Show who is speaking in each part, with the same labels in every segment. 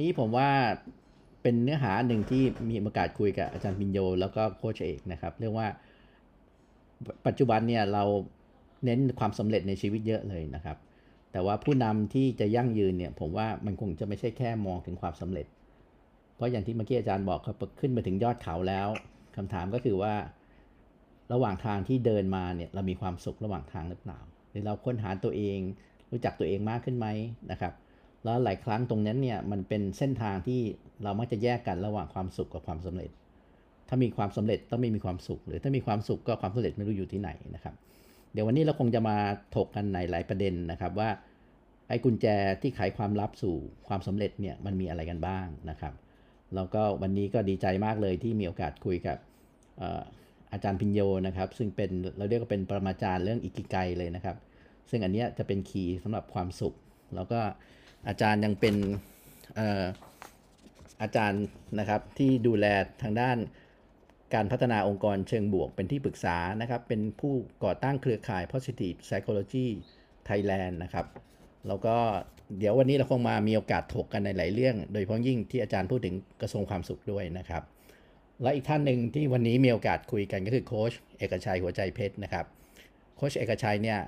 Speaker 1: นี้ผมว่าเป็นเนื้อหาหนึ่งที่มีโอกาสคุยกับอาจารย์ปิญโย แล้วก็โค้ชเอกนะครับ เรื่องว่าปัจจุบันเนี่ยเราเน้นความสำเร็จในชีวิตเยอะเลยนะครับ แต่ว่าผู้นำที่จะยั่งยืนเนี่ย ผมว่ามันคงจะไม่ใช่แค่มองถึงความสำเร็จ เพราะอย่างที่เมื่อกี้อาจารย์บอกครับขึ้นมาถึงยอดเขาแล้วคำถามก็คือว่า ระหว่างทางที่เดินมาเนี่ยเรามีความสุขระหว่างทางหรือเปล่าหรือเราค้นหาตัวเอง รู้จักตัวเองมากขึ้นไหมนะครับ แล้วหลายครั้งตรงนั้นเนี่ยมันเป็นเส้นทางที่เรามักจะแยกกันระหว่างความสุขกับความสำเร็จ ถ้ามีความสำเร็จต้องไม่มีความสุข หรือถ้ามีความสุขก็ความสำเร็จไม่รู้อยู่ที่ไหนนะครับ เดี๋ยววันนี้เราคงจะมาถกกันในหลายประเด็นนะครับว่าไอ้กุญแจที่ไขความลับสู่ความสำเร็จเนี่ยมันมีอะไรกันบ้างนะครับ แล้วก็วันนี้ก็ดีใจมากเลยที่มีโอกาสคุยกับอาจารย์พิญโยนะครับ ซึ่งเป็นเราเรียกว่าเป็นปรมาจารย์เรื่องอิกิไกเลยนะครับ ซึ่งอันนี้จะเป็นคีย์สำหรับความสุข แล้วก็ อาจารย์ยังเป็นอาจารย์นะครับที่ดูแลทางด้านการพัฒนาองค์กรเชิงบวกเป็นที่ปรึกษานะครับ เป็นผู้ก่อตั้งเครือข่าย Positive Psychology Thailand นะครับ แล้วก็เดี๋ยววันนี้เราคงมามีโอกาสถกกันในหลายเรื่อง โดยเฉพาะยิ่งที่อาจารย์พูดถึงกระทรวงความสุขด้วยนะครับ และอีกท่านหนึ่งที่วันนี้มีโอกาสคุยกันก็คือโค้ชเอกชัยหัวใจเพชรนะครับ โค้ชเอกชัยเนี่ย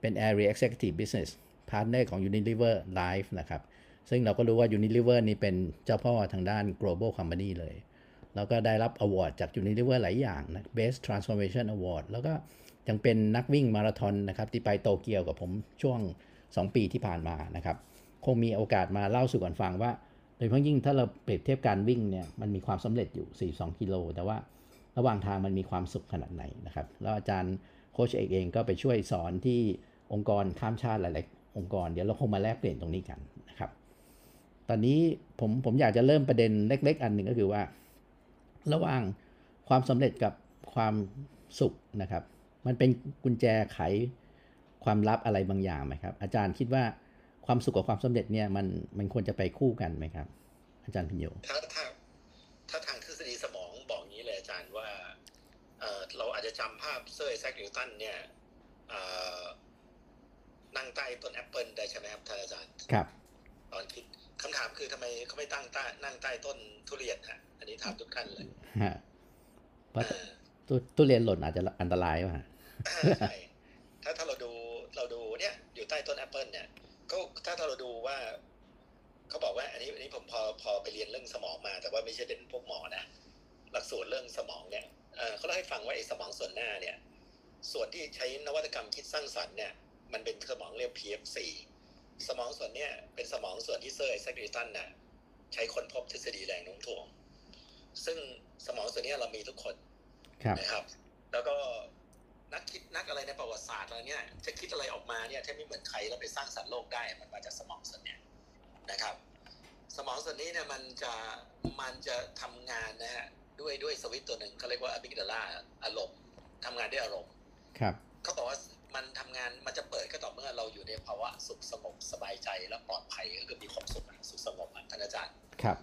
Speaker 1: เป็น Area Executive Business Partner ของ Unilever Life นะครับ ซึ่งเราก็รู้ว่า Unilever นี่เป็นเจ้าพ่อทางด้าน global company เลย แล้วก็ได้รับ award จาก Unilever หลายอย่างนะ Best Transformation Award แล้วก็ยังเป็นนักวิ่งมาราธอนนะครับที่ไปโตเกียวกับผมช่วง 2 ปีที่ผ่านมานะครับ คงมีโอกาสมาเล่าสู่กันฟังว่า โดยเฉพาะยิ่งถ้าเราเปรียบเทียบการวิ่งเนี่ยมันมีความสำเร็จอยู่ 42 กิโล แต่ว่าระหว่างทางมันมีความสุขขนาดไหนนะครับ แล้วอาจารย์โค้ชเอกเองก็ไปช่วยสอนที่องค์กรข้ามชาติหลาย องค์กร เดี๋ยวเราคงมาแลกเปลี่ยนตรงนี้กันนะครับ ตอนนี้ผมผมอยากจะเริ่มประเด็นเล็ก ๆ อันหนึ่งก็คือว่า ระหว่างความสำเร็จกับความสุขนะครับ มันเป็นกุญแจไขความลับอะไรบางอย่างไหมครับ อาจารย์คิดว่าความสุขกับความสำเร็จเนี่ยมันมันควรจะไปคู่กันไหมครับ อาจารย์พิญโย
Speaker 2: ถ้าถ้าถ้าทางทฤษฎีสมองบอกงี้เลยอาจารย์ว่าเเราอาจจะจำภาพเซอร์ไอแซคนิวตันเนี่ย นั่งใต้ต้นแอปเปิลได้ใช่ไหมครับท่านอาจารย์
Speaker 1: ครับ
Speaker 2: ตอนคิดคำถามคือทำไมเขาไม่ตั้งใต้นั่งใต้ต้นทุเรียนฮะอันนี้ถามทุกท่านเลย
Speaker 1: ฮะเพราะทุเรียนหล่นอาจจะอันตรายว่ะ
Speaker 2: ใช่ถ้าถ้าเราดูเราดูเนี่ยอยู่ใต้ต้นแอปเปิลเนี่ยก็ถ้าถ้าเราดูว่าเขาบอกว่า อันนี้อันนี้ผมพอพอไปเรียนเรื่องสมองมา แต่ว่าไม่ใช่เป็นพวกหมอนะหลักสูตรเรื่องสมองเนี่ยเขาเล่าให้ฟังว่าไอ้สมองส่วนหน้าเนี่ย ส่วนที่ใช้นวัตกรรมคิดสร้างสรรค์เนี่ย มันเป็นสมองเรียก PF4 สมองส่วนเนี้ยเป็นสมองส่วนที่เซอร์ไอแซคนิวตันน่ะใช้ค้นพบทฤษฎีแรงโน้มถ่วง ซึ่งสมองส่วนนี้เรามีทุกคนนะครับ แล้วก็นักคิดนักอะไรในประวัติศาสตร์อะไรเนี้ยจะคิดอะไรออกมาเนี่ยถ้าไม่เหมือนใครแล้วไปสร้างสรรค์โลกได้มันมาจากสมองส่วนเนี้ยนะครับ สมองส่วนนี้เนี่ยมันจะมันจะทำงานนะฮะด้วยด้วยสวิตตัวหนึ่งเขาเรียกว่าอะบิกดาลาอารมณ์ทำงานด้วยอารมณ์
Speaker 1: ครับ
Speaker 2: เขาบอกว่า มันทำงานมันจะเปิดก็ต่อเมื่อเราอยู่ในภาวะสุขสงบสบายใจและปลอดภัยก็คือมีความสุขสุขสงบท่านอาจารย์
Speaker 1: ครับ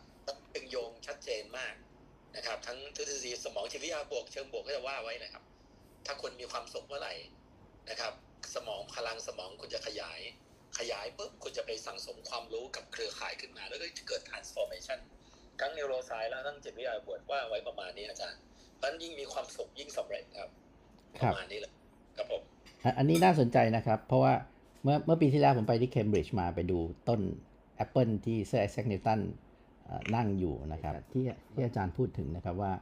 Speaker 2: เป็นโยงชัดเจนมากนะครับ ทั้งทฤษฎีสมองชีวิตบวกเชิงบวกก็จะว่าไว้นะครับ ถ้าคนมีความสุขเมื่อไหร่นะครับ สมองพลังสมองคุณจะขยาย ขยายปุ๊บคุณจะไปสั่งสมความรู้กับเครือข่ายขึ้นมา แล้วก็จะเกิด transformation ทั้งนิวโรไซน์และทั้งจิตวิทยาบวกว่าไว้ประมาณนี้อาจารย์เพราะยิ่งมีความสุขยิ่งสำเร็จครับประมาณนี้เลยครับผม
Speaker 1: อันนี้น่าสนใจนะครับ เพราะว่าเมื่อเมื่อปีที่แล้วผมไปที่เคมบริดจ์มาไปดูต้นแอปเปิลที่เซอร์ไอแซคนิวตันนั่งอยู่นะครับที่ที่อาจารย์พูดถึงนะครับว่า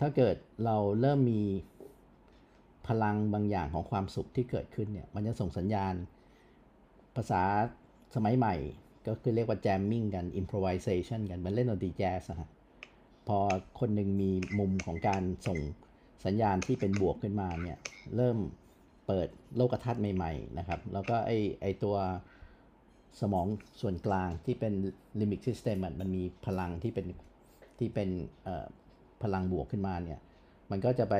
Speaker 1: ถ้าเกิดเราเริ่มมีพลังบางอย่างของความสุขที่เกิดขึ้นเนี่ยมันจะส่งสัญญาณภาษาสมัยใหม่ ก็คือเรียกว่า jamming กัน improvisation กันมันเล่นดนตรีแจ๊สฮะพอคนหนึ่งมีมุมของการส่งสัญญาณที่เป็นบวกขึ้นมาเนี่ยเริ่ม เปิดโลกทัศน์ใหม่ๆนะครับ แล้วก็ไอไอตัวสมองส่วนกลางที่เป็น limbic system มันมีพลังที่เป็นที่เป็นพลังบวกขึ้นมาเนี่ย มันก็จะไป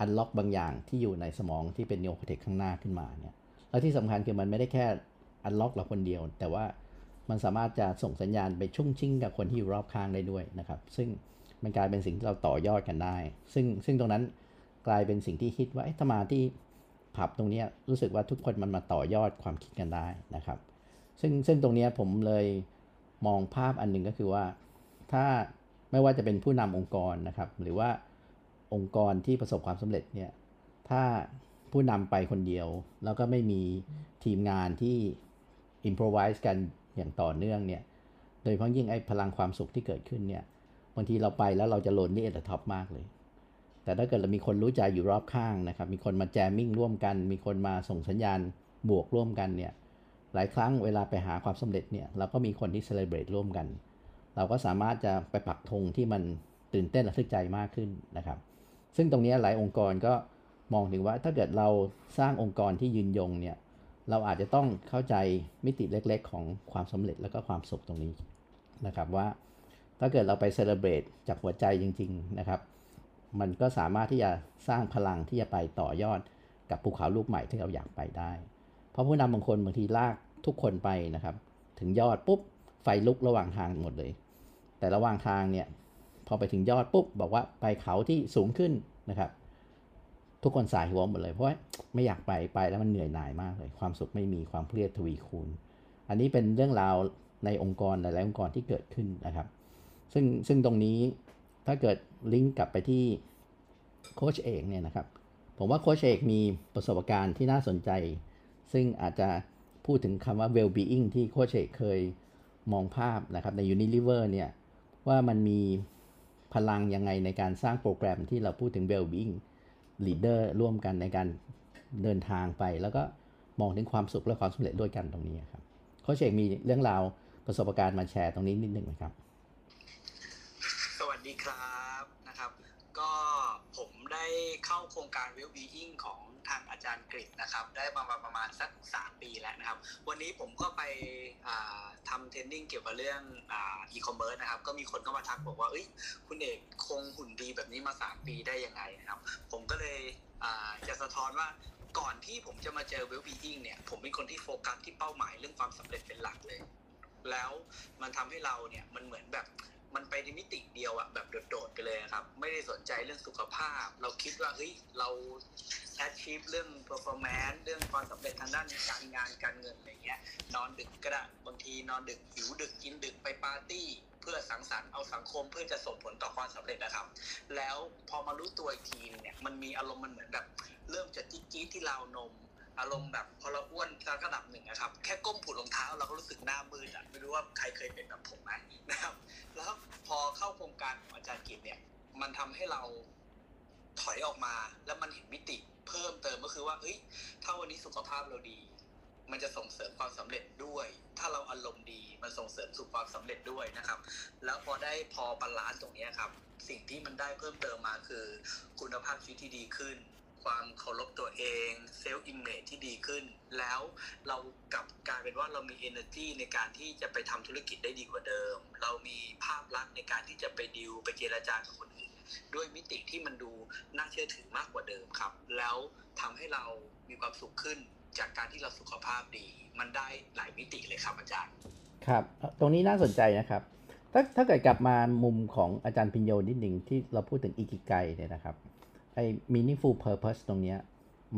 Speaker 1: unlock บางอย่างที่อยู่ในสมองที่เป็น neocortex ข้างหน้าขึ้นมาเนี่ย แล้วที่สำคัญคือมันไม่ได้แค่ unlock เราคนเดียว แต่ว่ามันสามารถจะส่งสัญญาณไปชุ่งชิ่งกับคนที่อยู่รอบข้างได้ด้วยนะครับ ซึ่งมันกลายเป็นสิ่งที่เราต่อยอดกันได้ ซึ่งซึ่งตรงนั้น กลายเป็นสิ่งที่คิดว่าถ้ามาที่ผับตรงนี้รู้สึกว่าทุกคนมันมาต่อยอดความคิดกันได้นะครับ ซึ่งซึ่งตรงนี้ผมเลยมองภาพอันหนึ่งก็คือว่า ถ้าไม่ว่าจะเป็นผู้นำองค์กรนะครับ หรือว่าองค์กรที่ประสบความสำเร็จเนี่ยถ้าผู้นำไปคนเดียว แล้วก็ไม่มีทีมงานที่ improvise กันอย่างต่อเนื่องเนี่ยโดยเฉพาะยิ่งไอ้พลังความสุขที่เกิดขึ้นเนี่ยบางทีเราไปแล้วเราจะ lonely at top มากเลย แต่ถ้าเกิดเรามีคนรู้ใจอยู่รอบข้างนะครับ มีคนมา jamming ร่วมกัน มีคนมาส่งสัญญาณบวกร่วมกันเนี่ย หลายครั้งเวลาไปหาความสำเร็จเนี่ยเราก็มีคนที่ celebrate ร่วมกัน เราก็สามารถจะไปปักธงที่มันตื่นเต้นระทึกใจมากขึ้นนะครับ ซึ่งตรงนี้หลายองค์กรก็มองถึงว่าถ้าเกิดเราสร้างองค์กรที่ยืนยงเนี่ยเราอาจจะต้องเข้าใจมิติเล็กๆ ของความสำเร็จแล้วก็ความสุขตรงนี้นะครับว่า ถ้าเกิดเราไปเซเลบรตจากหัวใจจริง ๆนะครับ มันก็สามารถที่จะสร้างพลังที่จะไปต่อยอดกับภูเขาลูกใหม่ที่เราอยากไปได้ เพราะผู้นำบางคนบางทีลากทุกคนไปนะครับ ถึงยอดปุ๊บไฟลุกระหว่างทางหมดเลย แต่ระหว่างทางเนี่ยพอไปถึงยอดปุ๊บบอกว่าไปเขาที่สูงขึ้นนะครับ ทุกคนส่ายหัวหมดเลยเพราะไม่อยากไปไปแล้วมันเหนื่อยหน่ายมากเลย ความสุขไม่มีความเครียดทวีคูณ อันนี้เป็นเรื่องราวในองค์กรหลายๆองค์กรที่เกิดขึ้นนะครับ ซึ่งซึ่งตรงนี้ถ้าเกิด ลิงก์กลับไปที่โค้ชเอกเนี่ยนะครับ ผมว่าโค้ชเอกมีประสบการณ์ที่น่าสนใจ ซึ่งอาจจะพูดถึงคำว่า well-being ที่โค้ชเอกเคยมองภาพนะครับใน Unilever เนี่ยว่ามันมีพลังยังไงในการสร้างโปรแกรมที่เราพูดถึง well-being leader ร่วมกันในการเดินทางไป แล้วก็มองถึงความสุขและความสำเร็จด้วยกันตรงนี้ครับโค้ชเอกมีเรื่องราวประสบการณ์มาแชร์ตรงนี้นิดหนึ่งไหมครับ
Speaker 3: สวัสดีครับนะครับ ก็ผมได้เข้าโครงการ Well-being ของทางอาจารย์กฤษนะครับ ได้มาประมาณสัก3ปีแล้วนะครับ วันนี้ผมก็ไปทำเทรนนิ่งเกี่ยวกับเรื่องอีคอมเมิร์ซนะครับ ก็มีคนก็มาทักบอกว่าเอ้ยคุณเอกคงหุ่นดีแบบนี้มา3ปีได้ยังไงนะครับ ผมก็เลยจะสะท้อนว่าก่อนที่ผมจะมาเจอ Well-being เนี่ย ผมเป็นคนที่โฟกัสที่เป้าหมายเรื่องความสำเร็จเป็นหลักเลย แล้วมันทำให้เราเนี่ยมันเหมือนแบบ มันไปในมิติเดียวอะแบบโดดๆไปเลยครับ ไม่ได้สนใจเรื่องสุขภาพ เราคิดว่าเฮ้ยเรา achieve เรื่อง performance เรื่องความสำเร็จทางด้านการงานการเงินอะไรเงี้ย นอนดึกก็ได้บางทีนอนดึกหิวดึกกินดึกไปปาร์ตี้ เพื่อสังสรรค์เอาสังคมเพื่อจะส่งผลต่อความสำเร็จนะครับ แล้วพอมารู้ตัวอีกทีเนี่ยมันมีอารมณ์มันเหมือนแบบ เริ่มจะจี๊ดจี๊ดที่ราวนม อารมณ์แบบพอเราอ้วนระดับหนึ่งนะครับ แค่ก้มผูดรองเท้าเราก็รู้สึกหน้ามืดอะไม่รู้ว่าใครเคยเป็นแบบผมไหมนะครับ แล้วพอเข้าโครงการของอาจารย์กิจเนี่ย มันทำให้เราถอยออกมาแล้วมันเห็นมิติเพิ่มเติมก็คือว่าเฮ้ยถ้าวันนี้สุขภาพเราดี มันจะส่งเสริมความสำเร็จด้วย ถ้าเราอารมณ์ดีมันส่งเสริมสู่ความสำเร็จด้วยนะครับ แล้วพอได้พอ balance ตรงนี้ครับ สิ่งที่มันได้เพิ่มเติมมาคือ คุณภาพชีวิตที่ดีขึ้น ความเคารพตัวเอง self image ที่ดีขึ้น แล้วเรากลับกลายเป็นว่าเรามี energy ในการที่จะไปทำธุรกิจได้ดีกว่าเดิม เรามีภาพลักษณ์ในการที่จะไปดิวไปเจรจากับคนอื่นด้วยมิติที่มันดูน่าเชื่อถือมากกว่าเดิมครับ แล้วทำให้เรามีความสุขขึ้นจากการที่เราสุขภาพดี มันได้หลายมิติเลยครับอาจารย์
Speaker 1: ครับ ตรงนี้น่าสนใจนะครับ ถ้าถ้าเกิดกลับมามุมของอาจารย์พิญโยนิดหนึ่งที่เราพูดถึงอิกิไกเนี่ยนะครับ ไอ้ meaningful purpose ตรงเนี้ย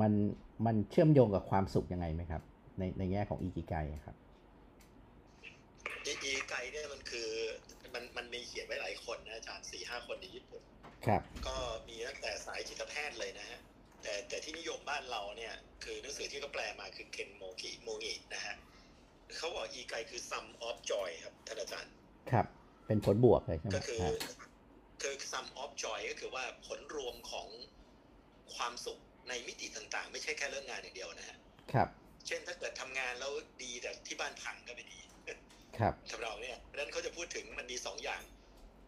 Speaker 1: มันมันเชื่อมโยงกับความสุขยังไงไหมครับ ในในแง่ของอิกิไกครับ
Speaker 2: อีอีไกเนี่ยมันคือมันมันมีเขียนไว้หลายคนนะอาจารย์สี่ห้าคนในญี่ปุ่น
Speaker 1: ครับ
Speaker 2: ก็มีตั้งแต่สายจิตแพทย์เลยนะฮะแต่แต่ที่นิยมบ้านเราเนี่ย คือหนังสือที่เขาแปลมาคือเคนโมกิโมงินะฮะเขาบอกอีไกคือ sum of joy ครับท่านอาจารย์
Speaker 1: ครับ เป็นผลบวกเลยใช่ไหม
Speaker 2: ก็คือ
Speaker 1: ครับ
Speaker 2: คือ sum of joy ก็คือว่าผลรวมของความสุขในมิติต่างๆ ไม่ใช่แค่เรื่องงานอย่างเดียวนะฮะ
Speaker 1: ครับ
Speaker 2: เช่นถ้าเกิดทำงานแล้วดีแต่ที่บ้านพังก็ไม่ดี
Speaker 1: ครับ
Speaker 2: ทำเราเนี่ยเพราะฉะนั้นเขาจะพูดถึงมันมีสองอย่าง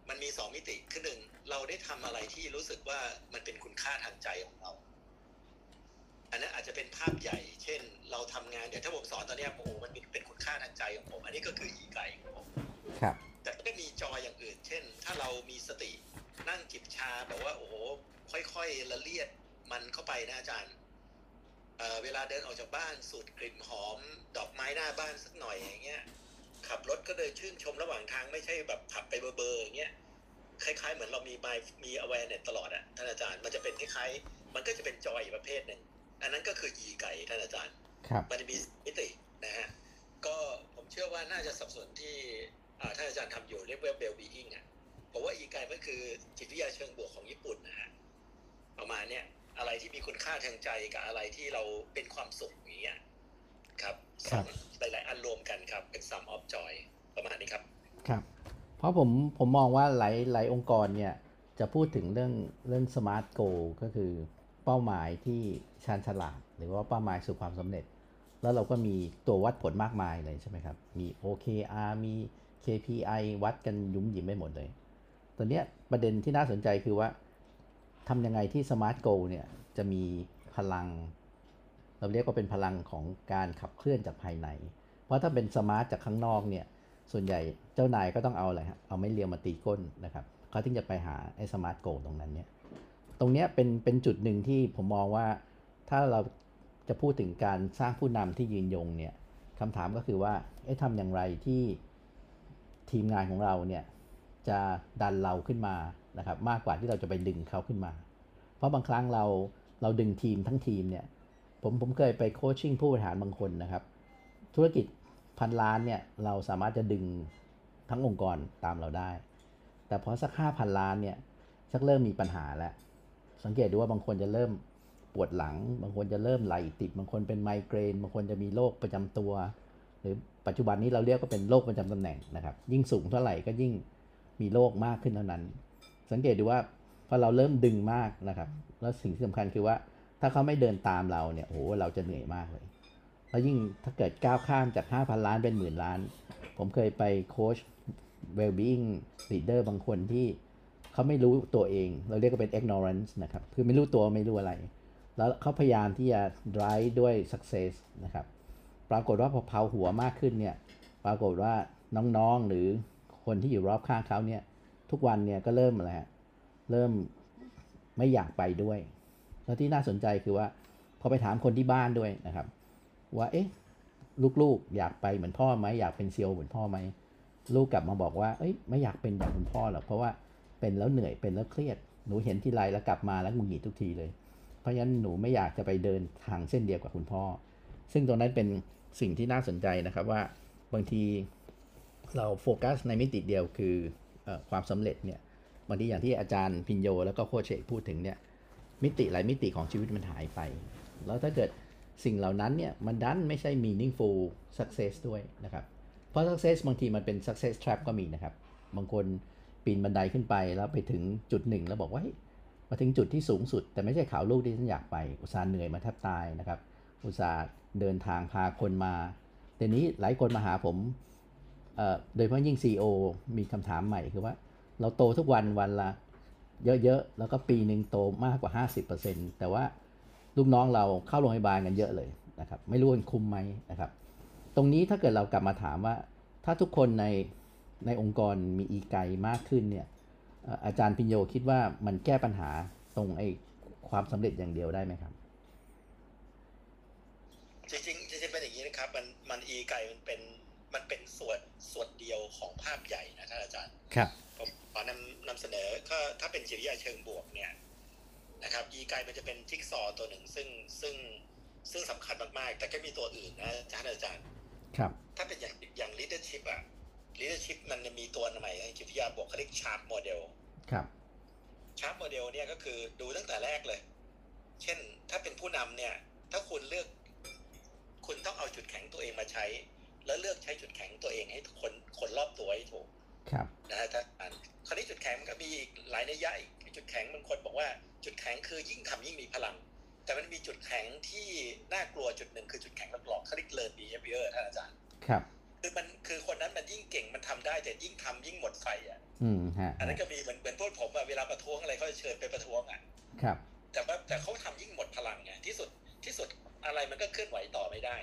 Speaker 2: มันมีสองมิติคือหนึ่งเราได้ทำอะไรที่รู้สึกว่ามันเป็นคุณค่าทางใจของเรา อันนั้นอาจจะเป็นภาพใหญ่ เช่น เราทำงานเดี๋ยวถ้าผมสอนตอนเนี้ยโอ้โหมันเป็นเป็นคุณค่าทางใจของผม อันนี้ก็คืออีไกของผม
Speaker 1: ครับ
Speaker 2: แต่ก็มีจอยอย่างอื่น เช่น ถ้าเรามีสตินั่งจิบชาแบบว่าโอ้โหค่อยๆละเลียดมันเข้าไปนะอาจารย์เอ่อเวลาเดินออกจากบ้านสูดกลิ่นหอม ดอกไม้หน้าบ้านสักหน่อยอย่างเงี้ยขับรถก็เลยชื่นชมระหว่างทางไม่ใช่แบบขับไปเบอร์ๆอย่างเงี้ยคล้ายๆ เหมือนเรามี mind มี awareness ตลอดอะท่านอาจารย์มันจะเป็นคล้ายๆมันก็จะเป็นจอยอีกประเภทหนึ่งอันนั้นก็คืออีไก่ท่านอาจารย์
Speaker 1: ครับ
Speaker 2: มันจะมีมิตินะฮะก็ผมเชื่อว่าน่าจะสับสนที่อ่า ท่านอาจารย์ทำอยู่เรียกว่า well being อะผมว่าอีกายมันคือจิตวิทยาเชิงบวกของญี่ปุ่นนะฮะประมาณเนี้ยอะไรที่มีคุณค่าทางใจกับอะไรที่เราเป็นความสุขอย่างเงี้ยครับ
Speaker 1: ครับ
Speaker 2: หลายๆอันรวมกันครับ เป็น sum of joy ประมาณนี้ครับ
Speaker 1: ครับ เพราะผมผมมองว่าหลายหลายองค์กรเนี่ยจะพูดถึงเรื่องเรื่อง smart goal ก็คือเป้าหมายที่ชาญฉลาด หรือว่าเป้าหมายสู่ความสำเร็จ แล้วเราก็มีตัววัดผลมากมายเลยใช่ไหมครับ มี OKR มี KPI วัดกันยุ่มหยิมไปหมดเลย ตัวเนี้ยประเด็นที่น่าสนใจคือว่าทำยังไงที่ smart goal เนี่ยจะมีพลัง เราเรียกว่าเป็นพลังของการขับเคลื่อนจากภายใน เพราะถ้าเป็น smart จากข้างนอกเนี่ย ส่วนใหญ่เจ้านายก็ต้องเอาอะไรฮะ เอาไม้เรียวมาตีก้นนะครับเขาถึงจะไปหาไอ้ smart goal ตรงนั้นเนี่ย ตรงเนี้ยเป็นเป็นจุดหนึ่งที่ผมมองว่าถ้าเราจะพูดถึงการสร้างผู้นำที่ยืนยงเนี่ยคำถามก็คือว่าเอ๊ะทำอย่างไรที่ ทีมงานของเราเนี่ยจะดันเราขึ้นมานะครับมากกว่าที่เราจะไปดึงเขาขึ้นมา เพราะบางครั้งเราเราดึงทีมทั้งทีมเนี่ยผมผมเคยไปโคชชิ่งผู้บริหารบางคนนะครับ ธุรกิจพันล้านเนี่ยเราสามารถจะดึงทั้งองค์กรตามเราได้ แต่พอสักห้าพันล้านเนี่ยชักเริ่มมีปัญหาแล้ว สังเกตดูว่าบางคนจะเริ่มปวดหลัง บางคนจะเริ่มไหลติด บางคนเป็นไมเกรน บางคนจะมีโรคประจำตัว หรือปัจจุบันนี้เราเรียกว่าเป็นโรคประจำตำแหน่งนะครับ ยิ่งสูงเท่าไหร่ก็ยิ่งมีโรคมากขึ้นเท่านั้น สังเกตดูว่าพอเราเริ่มดึงมากนะครับ แล้วสิ่งที่สำคัญคือว่าถ้าเขาไม่เดินตามเราเนี่ยโอ้โหเราจะเหนื่อยมากเลย แล้วยิ่งถ้าเกิดก้าวข้ามจาก 5,000 ล้านเป็นหมื่นล้าน ผมเคยไปโค้ช well-being leader บางคนที่เขาไม่รู้ตัวเอง เราเรียกว่าเป็น ignorance นะครับ คือไม่รู้ตัวไม่รู้อะไร แล้วเขาพยายามที่จะ drive ด้วย success นะครับ ปรากฏว่าพอเผาหัวมากขึ้นเนี่ย ปรากฏว่าน้องๆหรือคนที่อยู่รอบข้างเขาเนี่ย ทุกวันเนี่ยก็เริ่มอะไรฮะเริ่มไม่อยากไปด้วย แล้วที่น่าสนใจคือว่า พอไปถามคนที่บ้านด้วยนะครับ ว่าเอ๊ะลูกๆอยากไปเหมือนพ่อไหมอยากเป็นเซียวเหมือนพ่อไหมลูกกลับมาบอกว่า เอ้ยไม่อยากเป็นอย่างคุณพ่อหรอกเพราะว่าเป็นแล้วเหนื่อยเป็นแล้วเครียด หนูเห็นทีไรแล้วกลับมาแล้วหงุดหงิดทุกทีเลย เพราะฉะนั้นหนูไม่อยากจะไปเดินทางเส้นเดียวกับคุณพ่อ ซึ่งตรงนั้นเป็น สิ่งที่น่าสนใจนะครับว่าบางทีเราโฟกัสในมิติเดียวคืออความสำเร็จเนี่ยบางทีอย่างที่อาจารย์พินโย แล้วก็โคเชพูดถึงเนี่ยมิติหลายมิติของชีวิตมันหายไป แล้วถ้าเกิดสิ่งเหล่านั้นเนี่ยมันดันไม่ใช่ meaningful success ด้วยนะครับ เพราะ success บางทีมันเป็น success trap ก็มีนะครับ บางคนปีนบันไดขึ้นไปแล้วไปถึงจุดหนึ่งแล้วบอกว่าเฮ้ยมาถึงจุดที่สูงสุด แต่ไม่ใช่ข่าวลูกที่ฉันอยากไป อุตส่าห์เหนื่อยมาแทบตายนะครับ อุตส่าห์ เดินทางพาคนมาแต่นี้หลายคนมาหาผมโดยเฉพาะยิ่ง CEO มีคำถามใหม่คือว่า เราโตทุกวันวันละเยอะๆ แล้วก็ปีหนึ่งโตมากกว่า 50%แต่ว่าลูกน้องเราเข้าโรงพยาบาลกันเยอะเลยนะครับไม่รู้ว่าคุ้มไหมนะครับ ตรงนี้ถ้าเกิดเรากลับมาถามว่า ถ้าทุกคนในในองค์กรมีอีไกมากขึ้นเนี่ยอาจารย์พิญโยคิดว่ามันแก้ปัญหาตรงไอ้ความสำเร็จอย่างเดียวได้ไหมครับ
Speaker 2: จริงๆจริงๆเป็นอย่างนี้นะครับ มันมันอีไก่มันเป็นมันเป็นส่วนส่วนเดียวของภาพใหญ่นะท่านอาจารย์
Speaker 1: ครับ
Speaker 2: ผมขอนำนำเสนอก็ถ้าเป็นจิตวิทยาเชิงบวกเนี่ยนะครับอีไกมันจะเป็นจิ๊กซอว์ตัวหนึ่งซึ่งซึ่งซึ่งสำคัญมากๆ แต่ก็มีตัวอื่นนะท่านอาจารย์
Speaker 1: ครับ
Speaker 2: ถ้าเป็นอย่างอย่าง leadership อะ leadership มันจะมีตัวใหม่ในจิตวิทยาบวกเขาเรียก sharp model
Speaker 1: ครับ
Speaker 2: sharp model เนี่ยก็คือดูตั้งแต่แรกเลย เช่นถ้าเป็นผู้นำเนี่ย ถ้าคุณเลือก คุณต้องเอาจุดแข็งตัวเองมาใช้ แล้วเลือกใช้จุดแข็งตัวเองให้คนคนรอบตัวให้ถูก
Speaker 1: ครับ
Speaker 2: นะฮะท่านอ่านคราวนี้จุดแข็งมันก็มีอีกหลายนัยยะอีกจุดแข็งบางคนบอกว่าจุดแข็งคือยิ่งทำยิ่งมีพลัง แต่มันมีจุดแข็งที่น่ากลัวจุดหนึ่งคือจุดแข็งหลอกๆเขาเรียก learn behavior ท่านอาจารย์
Speaker 1: ครับ
Speaker 2: คือมันคือคนนั้นมันยิ่งเก่งมันทำได้แต่ยิ่งทำยิ่งหมดไฟอะ
Speaker 1: อืมฮะ
Speaker 2: อันนั้นก็มีเหมือนเหมือนพวกผมอะเวลาประท้วงอะไรเขาจะเชิญไปประท้วงอะ
Speaker 1: ครับ
Speaker 2: แต่ว่าแต่เขาทำยิ่งหมดพลังไงที่สุดที่สุด อะไรมันก็เคลื่อนไหวต่อไม่ได้